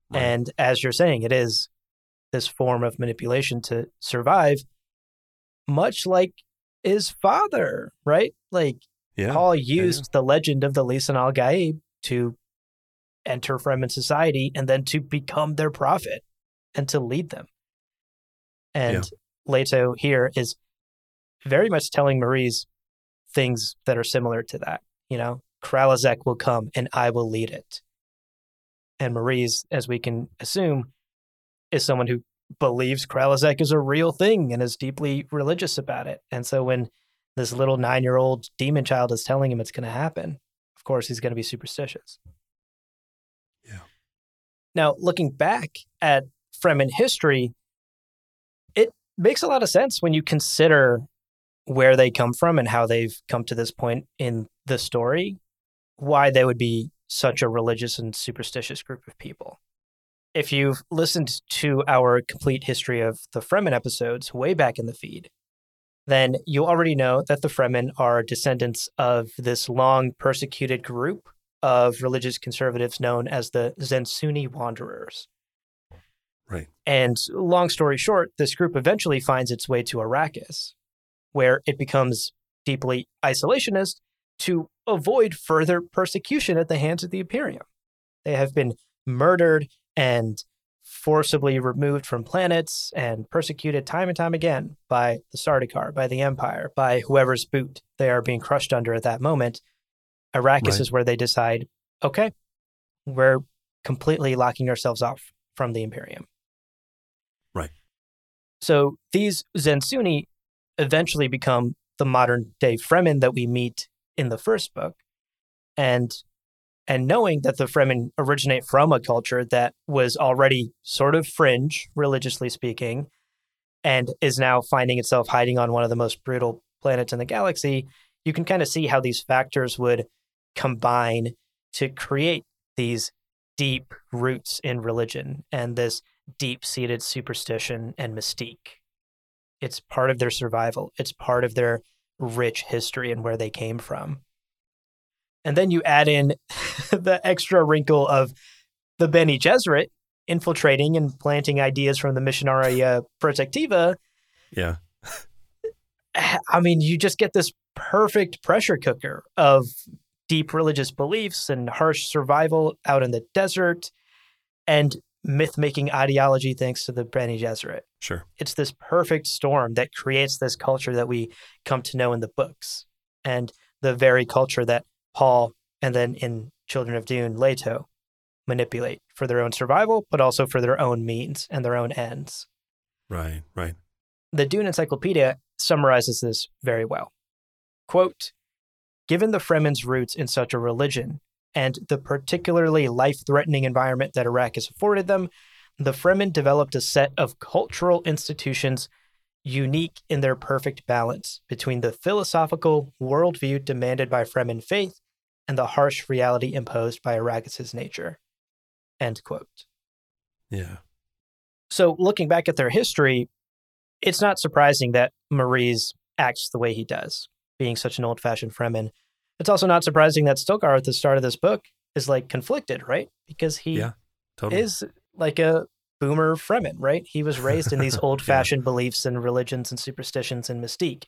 Right. And as you're saying, it is this form of manipulation to survive, much like his father, right? Like Yeah. Paul yeah. used the legend of the Lisan al Gaib to enter Fremen society and then to become their prophet and to lead them. And Leto here is very much telling Muriz things that are similar to that. You know, Kralizec will come and I will lead it. And Muriz, as we can assume, is someone who believes Kralizec is a real thing and is deeply religious about it. And so when this little nine year old demon child is telling him it's going to happen, of course, he's going to be superstitious. Yeah. Now, looking back at Fremen history, it makes a lot of sense when you consider where they come from and how they've come to this point in the story, why they would be such a religious and superstitious group of people. If you've listened to our complete history of the Fremen episodes way back in the feed, then you already know that the Fremen are descendants of this long persecuted group of religious conservatives known as the Zensuni Wanderers. Right. And long story short, this group eventually finds its way to Arrakis, where it becomes deeply isolationist to avoid further persecution at the hands of the Imperium. They have been murdered and forcibly removed from planets and persecuted time and time again by the Sardaukar, by the Empire, by whoever's boot they are being crushed under at that moment. Arrakis Right. is where they decide, okay, we're completely locking ourselves off from the Imperium. Right. So these Zensuni eventually become the modern day Fremen that we meet in the first book. And and knowing that the Fremen originate from a culture that was already sort of fringe, religiously speaking, and is now finding itself hiding on one of the most brutal planets in the galaxy, you can kind of see how these factors would combine to create these deep roots in religion and this deep seated superstition and mystique. It's part of their survival, it's part of their rich history and where they came from. And then you add in the extra wrinkle of the Bene Gesserit infiltrating and planting ideas from the Missionaria Protectiva. Yeah. I mean, you just get this perfect pressure cooker of deep religious beliefs and harsh survival out in the desert and myth making ideology thanks to the Bene Gesserit. Sure. It's this perfect storm that creates this culture that we come to know in the books and the very culture that Paul and then in Children of Dune, Leto manipulate for their own survival, but also for their own means and their own ends. Right. Right. The Dune Encyclopedia summarizes this very well. Quote Given the Fremen's roots in such a religion and the particularly life threatening environment that Arrakis has afforded them, the Fremen developed a set of cultural institutions unique in their perfect balance between the philosophical worldview demanded by Fremen faith and the harsh reality imposed by Arrakis' nature. End quote. Yeah. So, looking back at their history, it's not surprising that Muriz acts the way he does, being such an old fashioned Fremen. It's also not surprising that Stilgar at the start of this book is like conflicted, right? Because he Yeah, Totally. is like a boomer Fremen, right? He was raised in these old fashioned beliefs and religions and superstitions and mystique.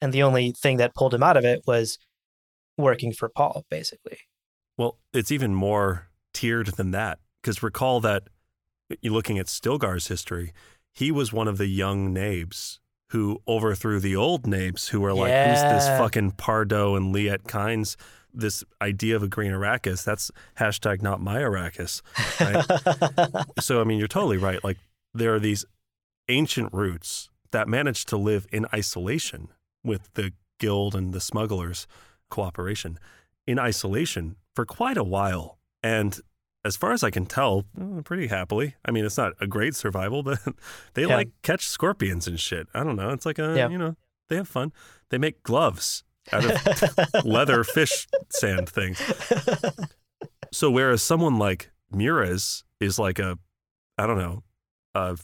And the only thing that pulled him out of it was working for Paul, basically. Well, it's even more tiered than that because recall that you're looking at Stilgar's history, he was one of the young Naibs who overthrew the old Naibs, who were like, who's this fucking Pardot and Liet Kynes? This idea of a green Arrakis, that's hashtag not my Arrakis. Right? so, I mean, you're totally right. Like, there are these ancient roots that managed to live in isolation with the guild and the smugglers' cooperation in isolation for quite a while. And as far as I can tell, eh, pretty happily. I mean, it's not a great survival, but they Yeah. like catch scorpions and shit. I don't know. It's like a, Yeah. you know, they have fun. They make gloves out of leather fish sand things. So whereas someone like Muriz is like a, I don't know, a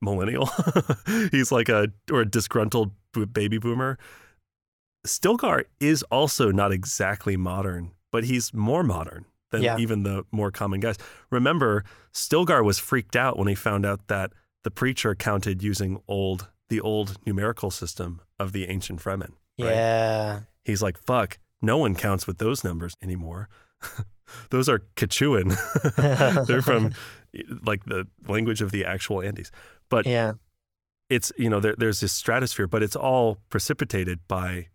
millennial, he's like a or a disgruntled baby boomer. Stilgar is also not exactly modern, but he's more modern than Yeah. even the more common guys. Remember, Stilgar was freaked out when he found out that the preacher counted using old the old numerical system of the ancient Fremen. right? yeah. He's like, fuck, no one counts with those numbers anymore. those are Quechuan. They're from like the language of the actual Andes. But Yeah. it's, you know, there, there's this stratosphere, but it's all precipitated by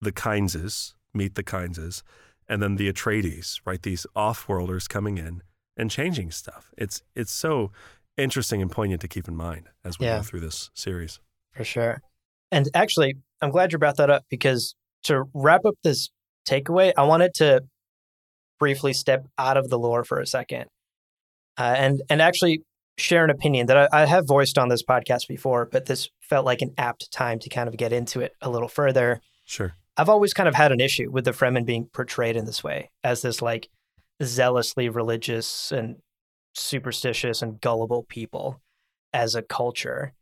the Kindses, meet the Kindses, and then the Atreides, right? These off-worlders coming in and changing stuff. It's it's so interesting and poignant to keep in mind as we Yeah. go through this series. For sure. And actually, I'm glad you brought that up because to wrap up this takeaway, I wanted to briefly step out of the lore for a second, uh, and and actually share an opinion that I, I have voiced on this podcast before, but this felt like an apt time to kind of get into it a little further. Sure. I've always kind of had an issue with the Fremen being portrayed in this way as this like zealously religious and superstitious and gullible people as a culture.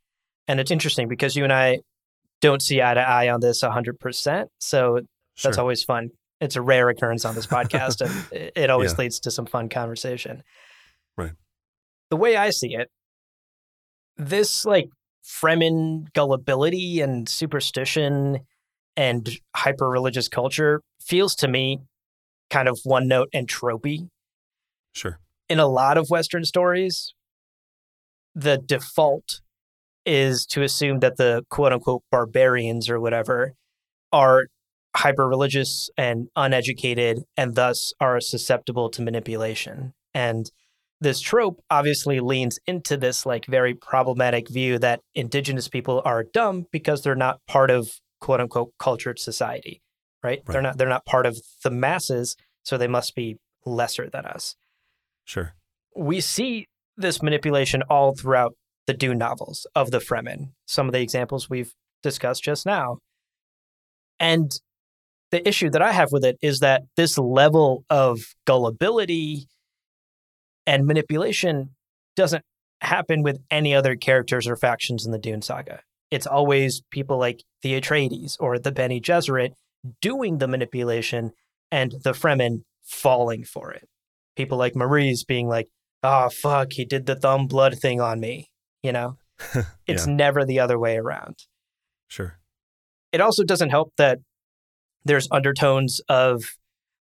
And it's interesting because you and I don't see eye to eye on this 100%. So Sure. that's always fun. It's a rare occurrence on this podcast, and it- it always Yeah. leads to some fun conversation. Right. The way I see it, this like Fremen gullibility and superstition and hyper religious culture feels to me kind of one note and tropey. Sure. In a lot of Western stories, the default is to assume that the quote unquote barbarians or whatever are hyper religious and uneducated and thus are susceptible to manipulation. And this trope obviously leans into this like very problematic view that indigenous people are dumb because they're not part of quote unquote cultured society, right? They're not they're not part of the masses, so they must be lesser than us Sure. we see this manipulation all throughout the Dune novels of the Fremen. Some of the examples we've discussed just now. And the issue that I have with it is that this level of gullibility and manipulation doesn't happen with any other characters or factions in the Dune saga. It's always people like the Atreides or the Bene Gesserit doing the manipulation and the Fremen falling for it. People like Muriz being like, oh, fuck, he did the thumb blood thing on me. You know, it's Yeah. never the other way around. Sure. It also doesn't help that there's undertones of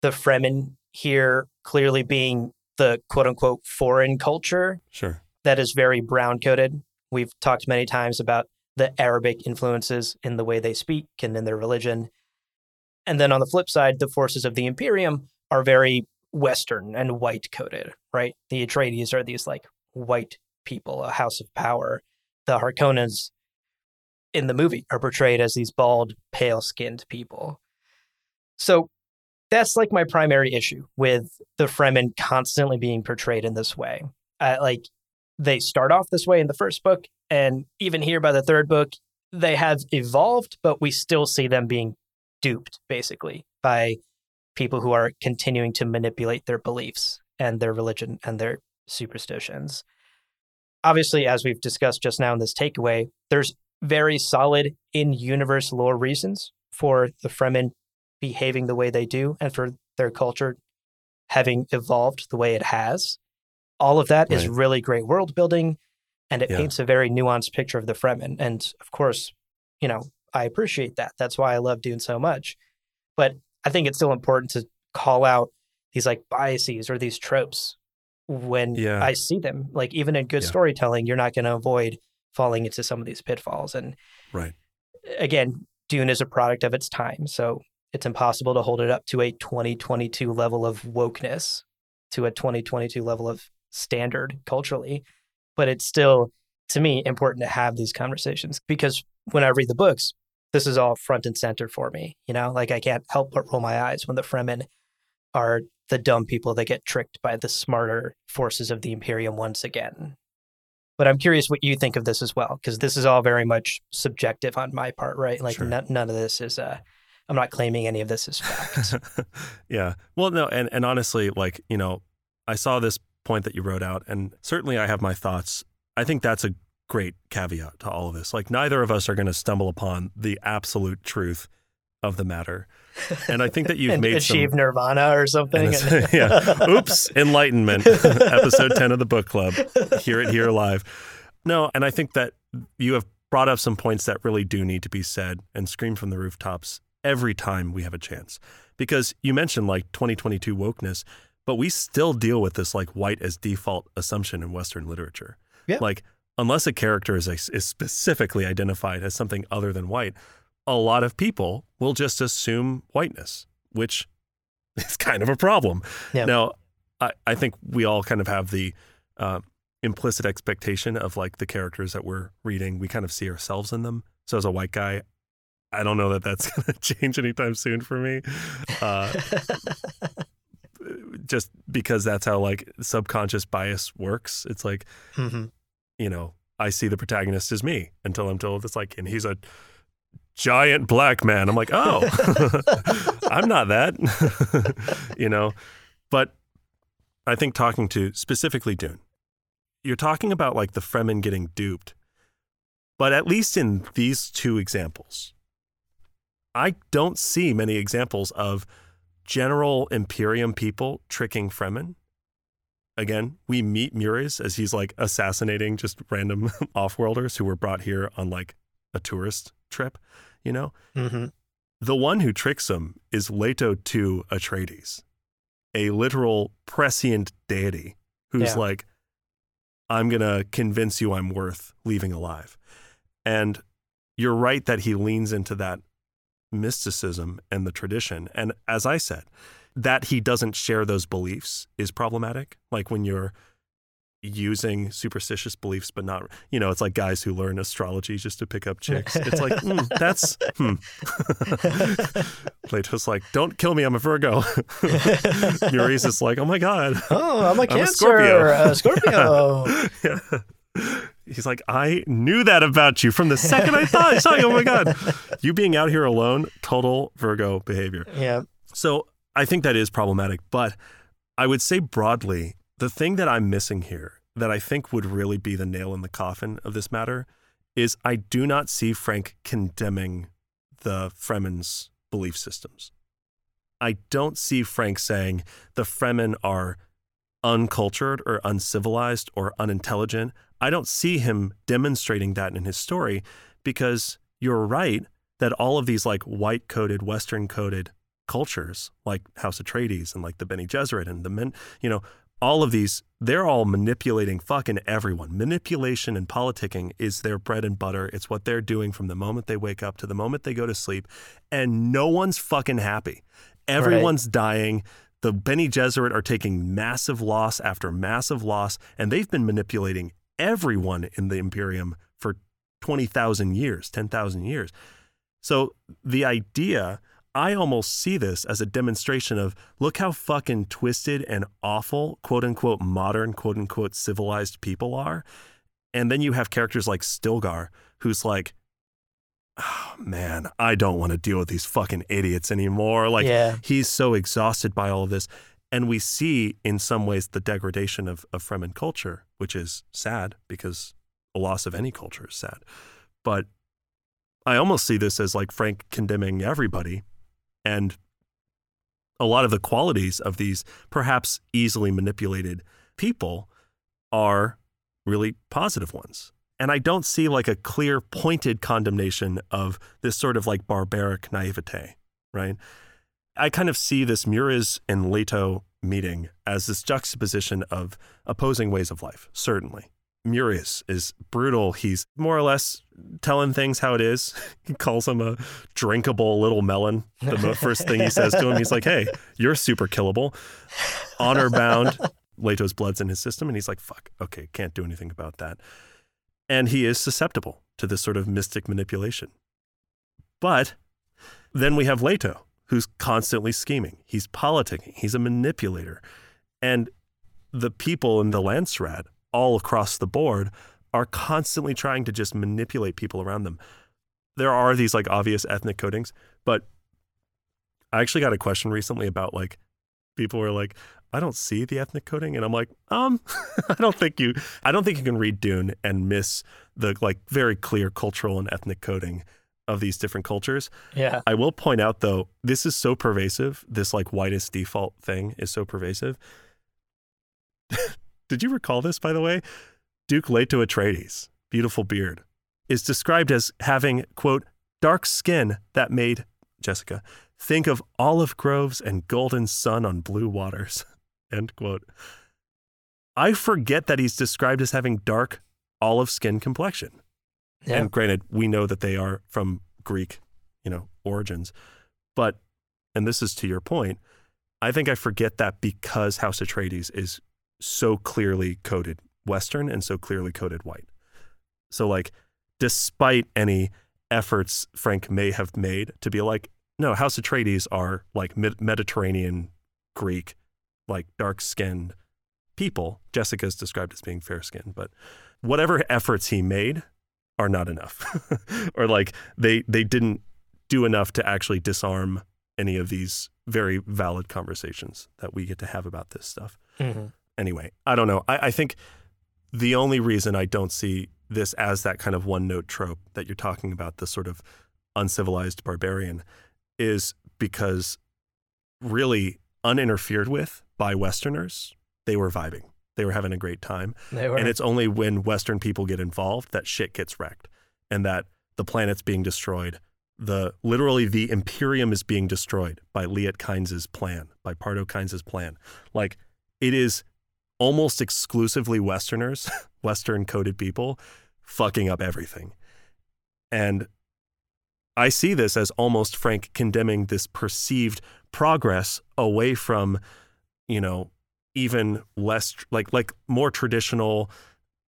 the Fremen here clearly being the quote unquote foreign culture Sure. that is very brown coated. We've talked many times about the Arabic influences in the way they speak and in their religion. And then on the flip side, the forces of the Imperium are very Western and white coated, right? The Atreides are these like white people, a house of power. The Harkonnens in the movie are portrayed as these bald, pale skinned people. So that's like my primary issue with the Fremen constantly being portrayed in this way. Uh, like they start off this way in the first book, and even here by the third book, they have evolved, but we still see them being duped basically by people who are continuing to manipulate their beliefs and their religion and their superstitions. Obviously, as we've discussed just now in this takeaway, there's very solid in universe lore reasons for the Fremen behaving the way they do and for their culture having evolved the way it has. All of that right. is really great world building and it yeah. paints a very nuanced picture of the Fremen. And of course, you know, I appreciate that. That's why I love Dune so much. But I think it's still important to call out these like biases or these tropes when yeah. I see them. Like even in good yeah. storytelling, you're not going to avoid falling into some of these pitfalls. And right again, Dune is a product of its time, so it's impossible to hold it up to a 2022 level of wokeness, to a 2022 level of standard culturally. But it's still, to me, important to have these conversations because when I read the books, this is all front and center for me. You know, like I can't help but roll my eyes when the Fremen are the dumb people that get tricked by the smarter forces of the Imperium once again. But I'm curious what you think of this as well, because this is all very much subjective on my part, right? Like sure. n- none of this is. Uh, I'm not claiming any of this is fact. yeah. Well, no, and and honestly, like you know, I saw this point that you wrote out, and certainly I have my thoughts. I think that's a great caveat to all of this. Like neither of us are going to stumble upon the absolute truth of the matter. And I think that you've made achieve some, nirvana or something. yeah. Oops, enlightenment. Episode 10 of the book club. Hear it here live. No, and I think that you have brought up some points that really do need to be said and scream from the rooftops every time we have a chance. Because you mentioned like 2022 wokeness, but we still deal with this like white as default assumption in Western literature. Yeah. Like unless a character is, is specifically identified as something other than white, a lot of people will just assume whiteness, which is kind of a problem. Yeah. Now, I, I think we all kind of have the uh, implicit expectation of like the characters that we're reading, we kind of see ourselves in them. So as a white guy, I don't know that that's going to change anytime soon for me. Uh, just because that's how like subconscious bias works. It's like, mm-hmm you know, I see the protagonist as me until I'm told it's like, and he's a giant black man. I'm like, oh, I'm not that, you know. But I think talking to specifically Dune, you're talking about like the Fremen getting duped. But at least in these two examples, I don't see many examples of general Imperium people tricking Fremen again, we meet Muriz as he's like assassinating just random off-worlders who were brought here on like a tourist trip, you know? Mm-hmm. The one who tricks him is Leto II Atreides, a literal prescient deity who's yeah. like, I'm going to convince you I'm worth leaving alive. And you're right that he leans into that mysticism and the tradition. And as I said, that he doesn't share those beliefs is problematic. Like when you're using superstitious beliefs, but not, you know, it's like guys who learn astrology just to pick up chicks. It's like, mm, that's, hmm. Plato's like, don't kill me, I'm a Virgo. Muriz is like, oh my God. Oh, I'm a Cancer. I'm a Scorpio. Uh, Scorpio. yeah. He's like, I knew that about you from the second I thought I saw you. Oh my God. You being out here alone, total Virgo behavior. Yeah. So I think that is problematic, but I would say broadly, the thing that I'm missing here that I think would really be the nail in the coffin of this matter is I do not see Frank condemning the Fremen's belief systems. I don't see Frank saying the Fremen are uncultured or uncivilized or unintelligent. I don't see him demonstrating that in his story because you're right that all of these like white coded, Western coded cultures like House Atreides and like the Bene Gesserit and the men, you know, all of these, they're all manipulating fucking everyone. Manipulation and politicking is their bread and butter. It's what they're doing from the moment they wake up to the moment they go to sleep. And no one's fucking happy. Everyone's right. dying. The Bene Gesserit are taking massive loss after massive loss, and they've been manipulating everyone in the Imperium for 20,000 years, 10,000 years. So the idea I almost see this as a demonstration of look how fucking twisted and awful, quote unquote, modern, quote unquote, civilized people are. And then you have characters like Stilgar, who's like, oh, man, I don't want to deal with these fucking idiots anymore. Like yeah. he's so exhausted by all of this. And we see in some ways the degradation of, of Fremen culture, which is sad because the loss of any culture is sad. But I almost see this as like Frank condemning everybody and a lot of the qualities of these perhaps easily manipulated people are really positive ones. And I don't see like a clear pointed condemnation of this sort of like barbaric naivete, right? I kind of see this Muriz and Leto meeting as this juxtaposition of opposing ways of life, certainly. Muriz is brutal. He's more or less telling things how it is. He calls him a drinkable little melon. The first thing he says to him, he's like, hey, you're super killable. Honor bound. Leto's blood's in his system. And he's like, fuck, okay, can't do anything about that. And he is susceptible to this sort of mystic manipulation. But then we have Leto, who's constantly scheming. He's politicking, he's a manipulator. And the people in the Landsraad all across the board are constantly trying to just manipulate people around them. There are these like obvious ethnic codings, but I actually got a question recently about like people were like, I don't see the ethnic coding. And I'm like, um, I don't think you I don't think you can read Dune and miss the like very clear cultural and ethnic coding of these different cultures. Yeah. I will point out though, this is so pervasive, this like whitest default thing is so pervasive. Did you recall this, by the way? Duke Leto Atreides, beautiful beard, is described as having, quote, dark skin that made, Jessica, think of olive groves and golden sun on blue waters, end quote. I forget that he's described as having dark olive skin complexion. Yeah. And granted, we know that they are from Greek, you know, origins. But, and this is to your point, I think I forget that because House Atreides is so clearly coded Western and so clearly coded white. So, like, despite any efforts Frank may have made to be like, no, House Atreides are like Mediterranean Greek, like dark skinned people. Jessica's described as being fair skinned, but whatever efforts he made are not enough. or like they they didn't do enough to actually disarm any of these very valid conversations that we get to have about this stuff. Mm-hmm anyway, I don't know. I, I think the only reason I don't see this as that kind of one note trope that you're talking about, the sort of uncivilized barbarian, is because really uninterfered with by Westerners, they were vibing. They were having a great time. And it's only when Western people get involved that shit gets wrecked and that the planet's being destroyed. The literally the Imperium is being destroyed by Liet Kynes's plan, by Pardot Kynes's plan. Like it is almost exclusively Westerners, Western coded people, fucking up everything. And I see this as almost Frank condemning this perceived progress away from, you know, even less like like more traditional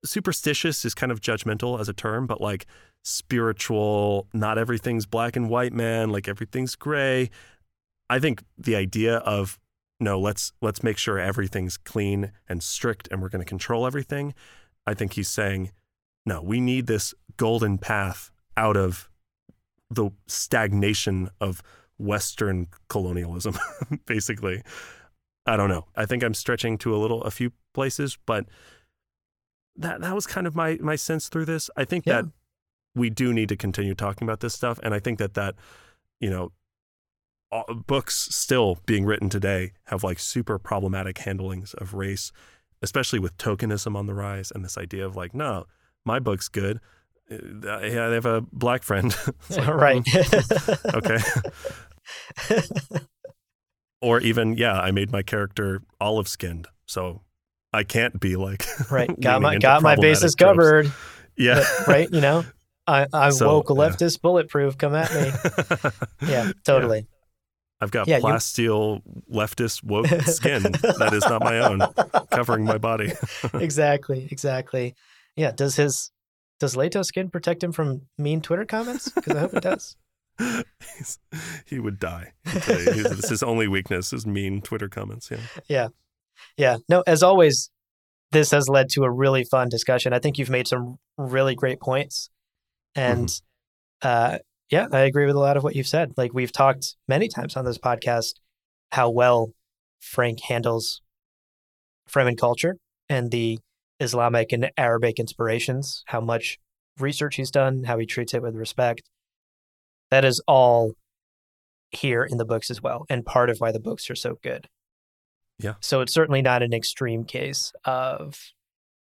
superstitious is kind of judgmental as a term, but like spiritual, not everything's black and white, man, like everything's gray. I think the idea of no, let's let's make sure everything's clean and strict and we're going to control everything. I think he's saying, no, we need this golden path out of the stagnation of Western colonialism, basically. I don't know. I think I'm stretching to a little a few places, but that that was kind of my my sense through this. I think yeah. that we do need to continue talking about this stuff, and I think that that you know books still being written today have like super problematic handlings of race, especially with tokenism on the rise and this idea of like, no, my book's good. Uh, I have a black friend. right. okay. or even, yeah, I made my character olive skinned. So I can't be like right. Got my got my bases tropes. covered. Yeah. But, right. You know, I I so, woke leftist bulletproof. Come at me. yeah. Totally. I've got yeah, plasteel you... leftist woke skin that is not my own, covering my body. exactly, exactly. Yeah. Does his does Leto skin protect him from mean Twitter comments? Because I hope it does. He would die. This is his only weakness his mean Twitter comments. Yeah. Yeah. Yeah. No, as always, this has led to a really fun discussion. I think you've made some really great points. And mm-hmm. uh, yeah, I agree with a lot of what you've said. Like we've talked many times on this podcast how well Frank handles Fremen culture and the Islamic and Arabic inspirations, how much research he's done, how he treats it with respect. That is all here in the books as well, and part of why the books are so good. Yeah. So it's certainly not an extreme case of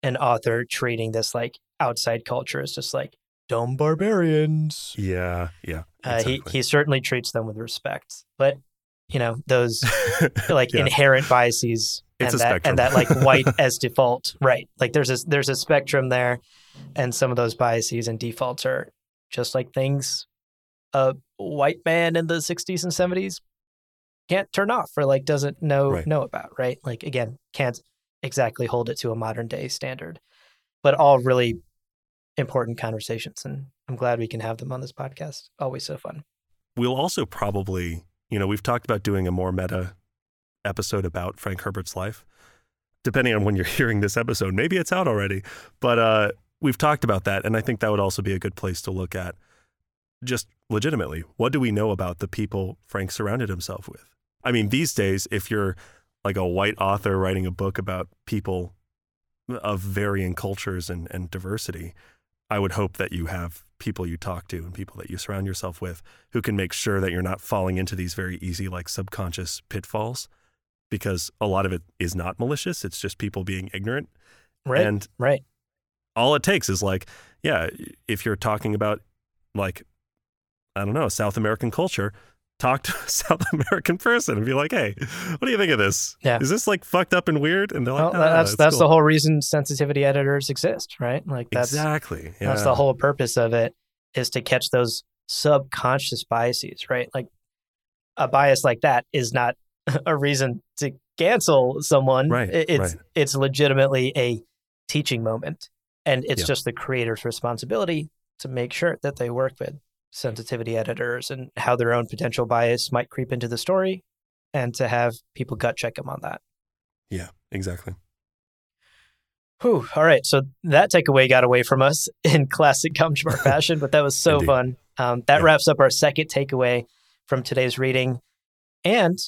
an author treating this like outside culture as just like dumb barbarians. Yeah, yeah. Uh, he he certainly treats them with respect, but you know those like Yeah. inherent biases and that spectrum. and that like white as default, right? Like there's a there's a spectrum there, and some of those biases and defaults are just like things a white man in the 60s and 70s can't turn off or like doesn't know Right. know about, right? Like again, can't exactly hold it to a modern day standard, but all really important conversations, and I'm glad we can have them on this podcast. Always so fun. We'll also probably, you know, we've talked about doing a more meta episode about Frank Herbert's life. Depending on when you're hearing this episode, maybe it's out already. But uh, we've talked about that, and I think that would also be a good place to look at. Just legitimately, what do we know about the people Frank surrounded himself with? I mean, these days, if you're like a white author writing a book about people of varying cultures and, and diversity, I would hope that you have people you talk to and people that you surround yourself with who can make sure that you're not falling into these very easy, like subconscious pitfalls because a lot of it is not malicious. It's just people being ignorant. Right. And right. all it takes is like, yeah, if you're talking about like, I don't know, South American culture, talk to a South American person and be like, hey, what do you think of this? Yeah. Is this like fucked up and weird? And they're like, Well, "No, no, no, that's cool." the whole reason sensitivity editors exist, right? Like that's exactly. yeah. that's the whole purpose of it is to catch those subconscious biases, right? Like a bias like that is not a reason to cancel someone. Right, It's right. it's legitimately a teaching moment, and it's Yeah. just the creator's responsibility to make sure that they work with sensitivity editors and how their own potential bias might creep into the story, and to have people gut check them on that. Yeah, exactly. Whew. All right. So that takeaway got away from us in classic Gom Jabbar fashion, but that was so Indeed. fun. Um, that Yeah. wraps up our second takeaway from today's reading and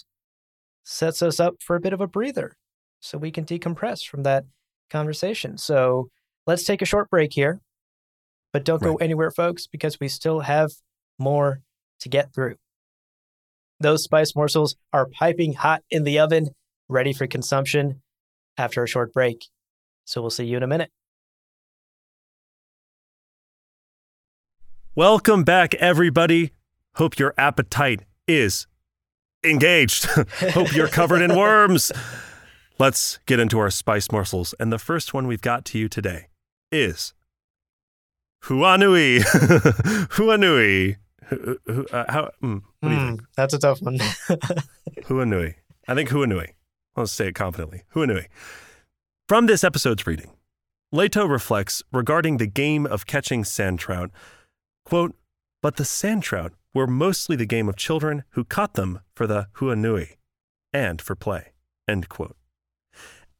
sets us up for a bit of a breather so we can decompress from that conversation. So let's take a short break here, but don't go anywhere, folks, because we still have more to get through. Those spice morsels are piping hot in the oven, ready for consumption after a short break. So we'll see you in a minute. Welcome back, everybody. Hope your appetite is engaged. Hope you're covered in worms. Let's get into our spice morsels. And the first one we've got to you today is Huanui. Huanui. Hu- hu- uh, how, mm, what do you think? Hmm, that's a tough one. Huanui. I think Huanui. I'll say it confidently. Huanui. From this episode's reading, Leto reflects regarding the game of catching sand trout, quote, but the sand trout were mostly the game of children who caught them for the Huanui and for play, end quote.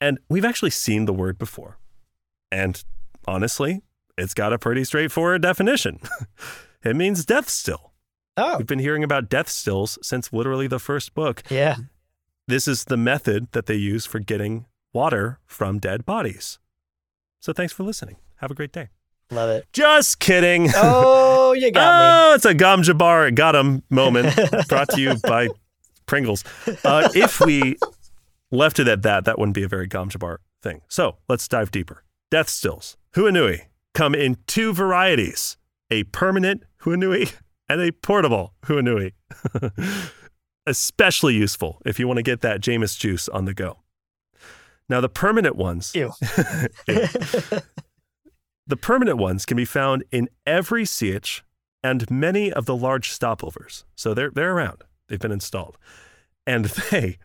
And we've actually seen the word before. And honestly, it's got a pretty straightforward definition. it means death still. oh, We've been hearing about death stills since literally the first book. yeah. This is the method that they use for getting water from dead bodies. So thanks for listening. Have a great day. Love it. Just kidding. Oh, you got oh, it's a Gom Jabbar got him moment brought to you by Pringles. Uh, if we left it at that, that wouldn't be a very Gom Jabbar thing. So let's dive deeper. Death stills, Huanui, come in two varieties a permanent Huanui and a portable Huanui. Especially useful if you want to get that Jameis juice on the go. Now, the permanent ones. Ew. Ew. The permanent ones can be found in every sietch and many of the large stopovers. So they're, they're around, they've been installed. And they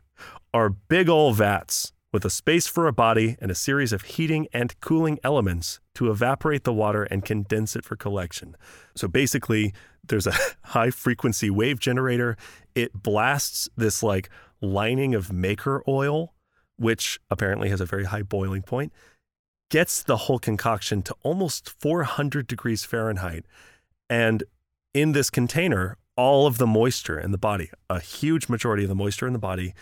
are big old vats with a space for a body and a series of heating and cooling elements to evaporate the water and condense it for collection. So basically, there's a high frequency wave generator. It blasts this like lining of maker oil, which apparently has a very high boiling point gets the whole concoction to almost 400 degrees Fahrenheit. And in this container, all of the moisture in the body, a huge majority of the moisture in the body,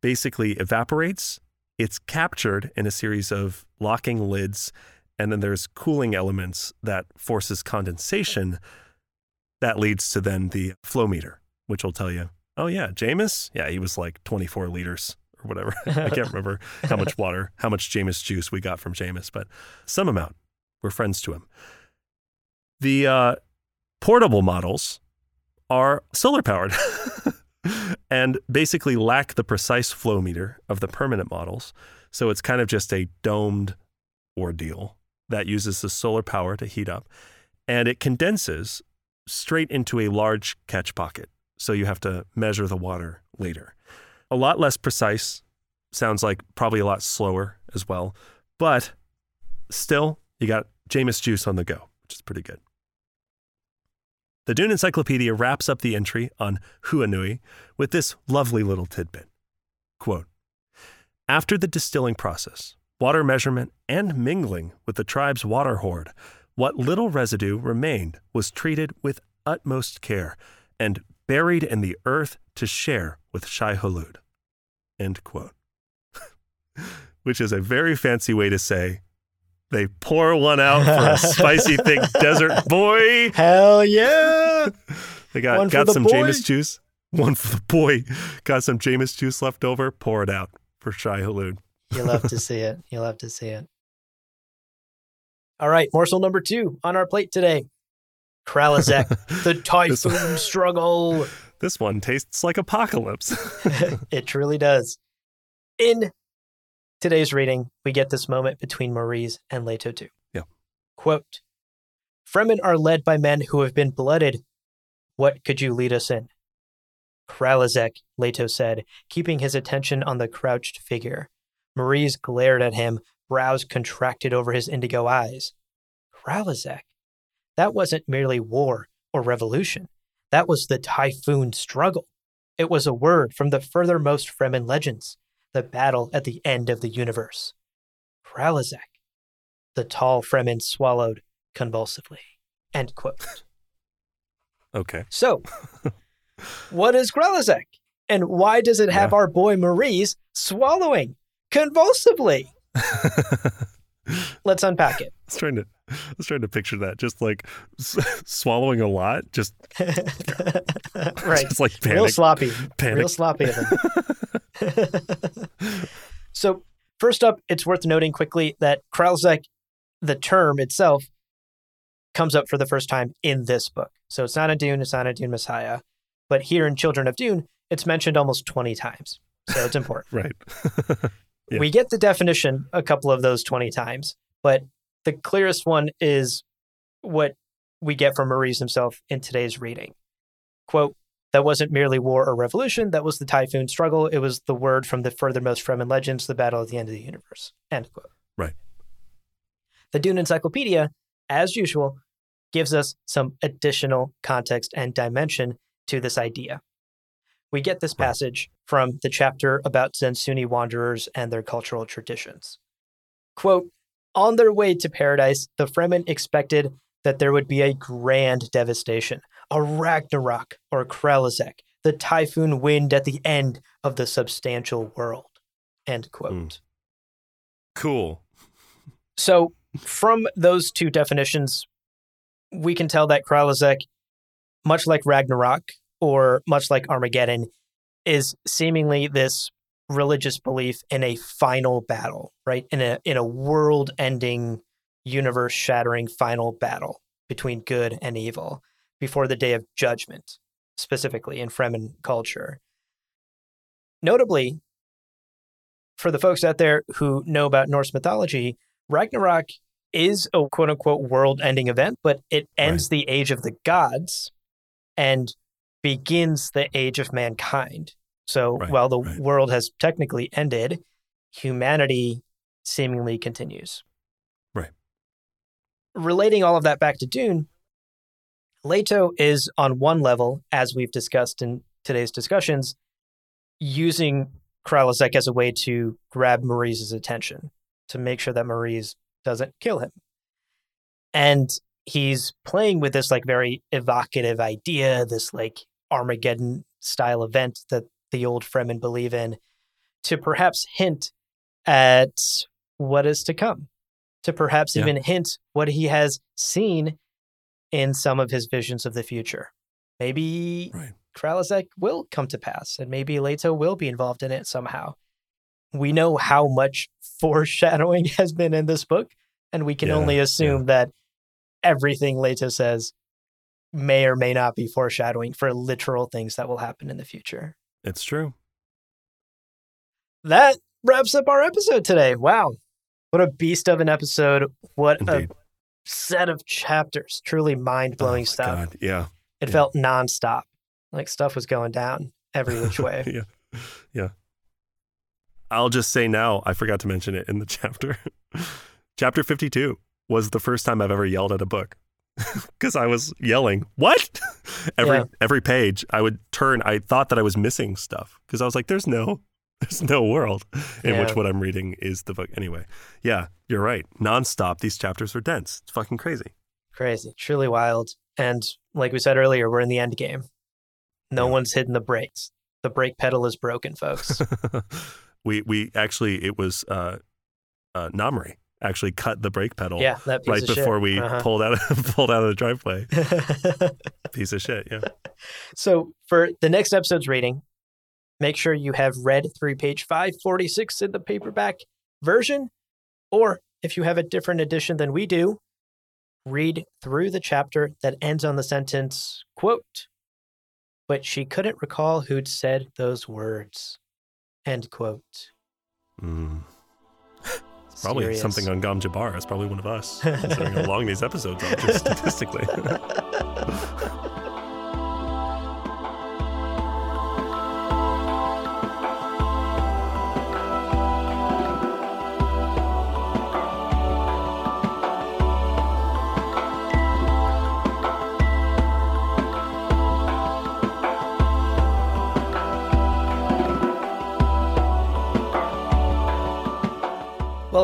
basically evaporates. It's captured in a series of locking lids, and then there's cooling elements that forces condensation. That leads to then the flow meter, which will tell you, oh yeah, Jameis, yeah, he was like 24 liters or whatever. I can't remember how much water, how much Jameis juice we got from Jameis, but some amount. We're friends to him. The uh, portable models are solar powered and basically lack the precise flow meter of the permanent models. So it's kind of just a domed ordeal that uses the solar power to heat up and it condenses straight into a large catch pocket. So you have to measure the water later. A lot less precise, sounds like probably a lot slower as well, but still, you got Jamis juice on the go, which is pretty good. The Dune Encyclopedia wraps up the entry on Huanui with this lovely little tidbit. Quote, After the distilling process, water measurement, and mingling with the tribe's water hoard, what little residue remained was treated with utmost care and buried in the earth to share with Shai Hulud. End quote. Which is a very fancy way to say they pour one out for a spicy, thick desert boy. Hell yeah! They got got the some boy. Jamis juice. One for the boy. Got some Jamis juice left over. Pour it out for Shai Hulud. You love to see it. You love to see it. All right, morsel number two on our plate today. Kralizec, the typhoon struggle. This one tastes like apocalypse. it truly does. In today's reading, we get this moment between Muriz and Leto too. Yeah. Quote Fremen are led by men who have been blooded. What could you lead us in? Kralizec, Leto said, keeping his attention on the crouched figure. Muriz glared at him, brows contracted over his indigo eyes. Kralizec? That wasn't merely war or revolution. That was the typhoon struggle. It was a word from the furthermost Fremen legends, the battle at the end of the universe. Kralizec. The tall Fremen swallowed convulsively. End quote. okay. So, what is Kralizec? And why does it have Yeah. our boy Muriz swallowing convulsively? Let's unpack it. I was trying to I was trying to picture that. Just like s- swallowing a lot. Just, right. just like Real sloppy. panic. Real sloppy of him. so, first up, it's worth noting quickly that Kralizec, the term itself, comes up for the first time in this book. So it's not a Dune, it's not a Dune Messiah. But here in Children of Dune, it's mentioned almost 20 times. So it's important. Right. Yeah. We get the definition a couple of those 20 times, but the clearest one is what we get from Muriz himself in today's reading. Quote, that wasn't merely war or revolution, that was the typhoon struggle. It was the word from the furthermost Fremen legends, the battle at the end of the universe. End quote. Right. The Dune Encyclopedia, as usual, gives us some additional context and dimension to this idea. We get this passage from the chapter about Zensunni wanderers and their cultural traditions. Quote On their way to paradise, the Fremen expected that there would be a grand devastation, a Ragnarok or Kralizec, the typhoon wind at the end of the substantial world. End quote. Mm. Cool. So, from those two definitions, we can tell that Kralizec, much like Ragnarok or much like Armageddon, is seemingly this religious belief in a final battle, right? In a in a world-ending, universe-shattering final battle between good and evil before the day of judgment, specifically in Fremen culture. Notably, for the folks out there who know about Norse mythology, Ragnarok is a quote unquote world ending event, but it ends the age of the gods and begins the age of mankind. So Right, while the right. world has technically ended, humanity seemingly continues. Right. Relating all of that back to Dune, Leto is on one level, as we've discussed in today's discussions, using Kralizec as a way to grab Muriz's attention, to make sure that Muriz doesn't kill him. And he's playing with this like very evocative idea, this like Armageddon style event that the old Fremen believe in, to perhaps hint at what is to come, to perhaps Yeah. even hint what he has seen in some of his visions of the future. Maybe Right. Kralizec will come to pass, and maybe Leto will be involved in it somehow. We know how much foreshadowing has been in this book, and we can Yeah, only assume that everything Leto says may or may not be foreshadowing for literal things that will happen in the future. It's true. That wraps up our episode today. Wow. What a beast of an episode. What Indeed. a set of chapters. Truly mind Oh blowing my stuff. God. Yeah. It Yeah. felt nonstop. Like stuff was going down every which way. yeah. Yeah. I'll just say now, I forgot to mention it in the chapter. chapter 52 was the first time I've ever yelled at a book because I was yelling, What? every Yeah. every page I would turn, I thought that I was missing stuff because I was like, There's no. There's no world in Yeah. which what I'm reading is the book. Anyway, yeah, you're right. Nonstop, these chapters are dense. It's fucking crazy. Crazy. Truly wild. And like we said earlier, we're in the end game. No Yeah. one's hitting the brakes. The brake pedal is broken, folks. we we actually it was uh, uh, Namri actually cut the brake pedal yeah, that right of shit. before we Uh-huh. pulled out pulled out of the driveway. Piece of shit. Yeah. so for the next episode's reading, make sure you have read through page 546 in the paperback version. Or if you have a different edition than we do, read through the chapter that ends on the sentence, quote, but she couldn't recall who'd said those words. End quote. Mm. Probably Serious. something on Gom Jabbar. It's probably one of us, considering how long these episodes are, just statistically.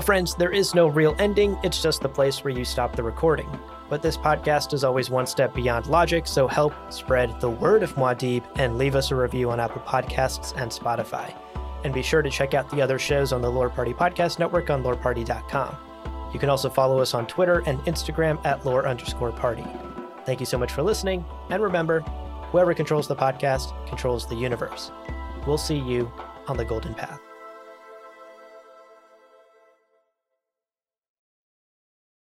friends, there is no real ending. It's just the place where you stop the recording. But this podcast is always one step beyond logic, so help spread the word of Muad'Dib and leave us a review on Apple Podcasts and Spotify. And be sure to check out the other shows on the Lore Party Podcast Network on loreparty.com. You can also follow us on Twitter and Instagram at lore underscore party. Thank you so much for listening, and remember, whoever controls the podcast controls the universe. We'll see you on the Golden Path.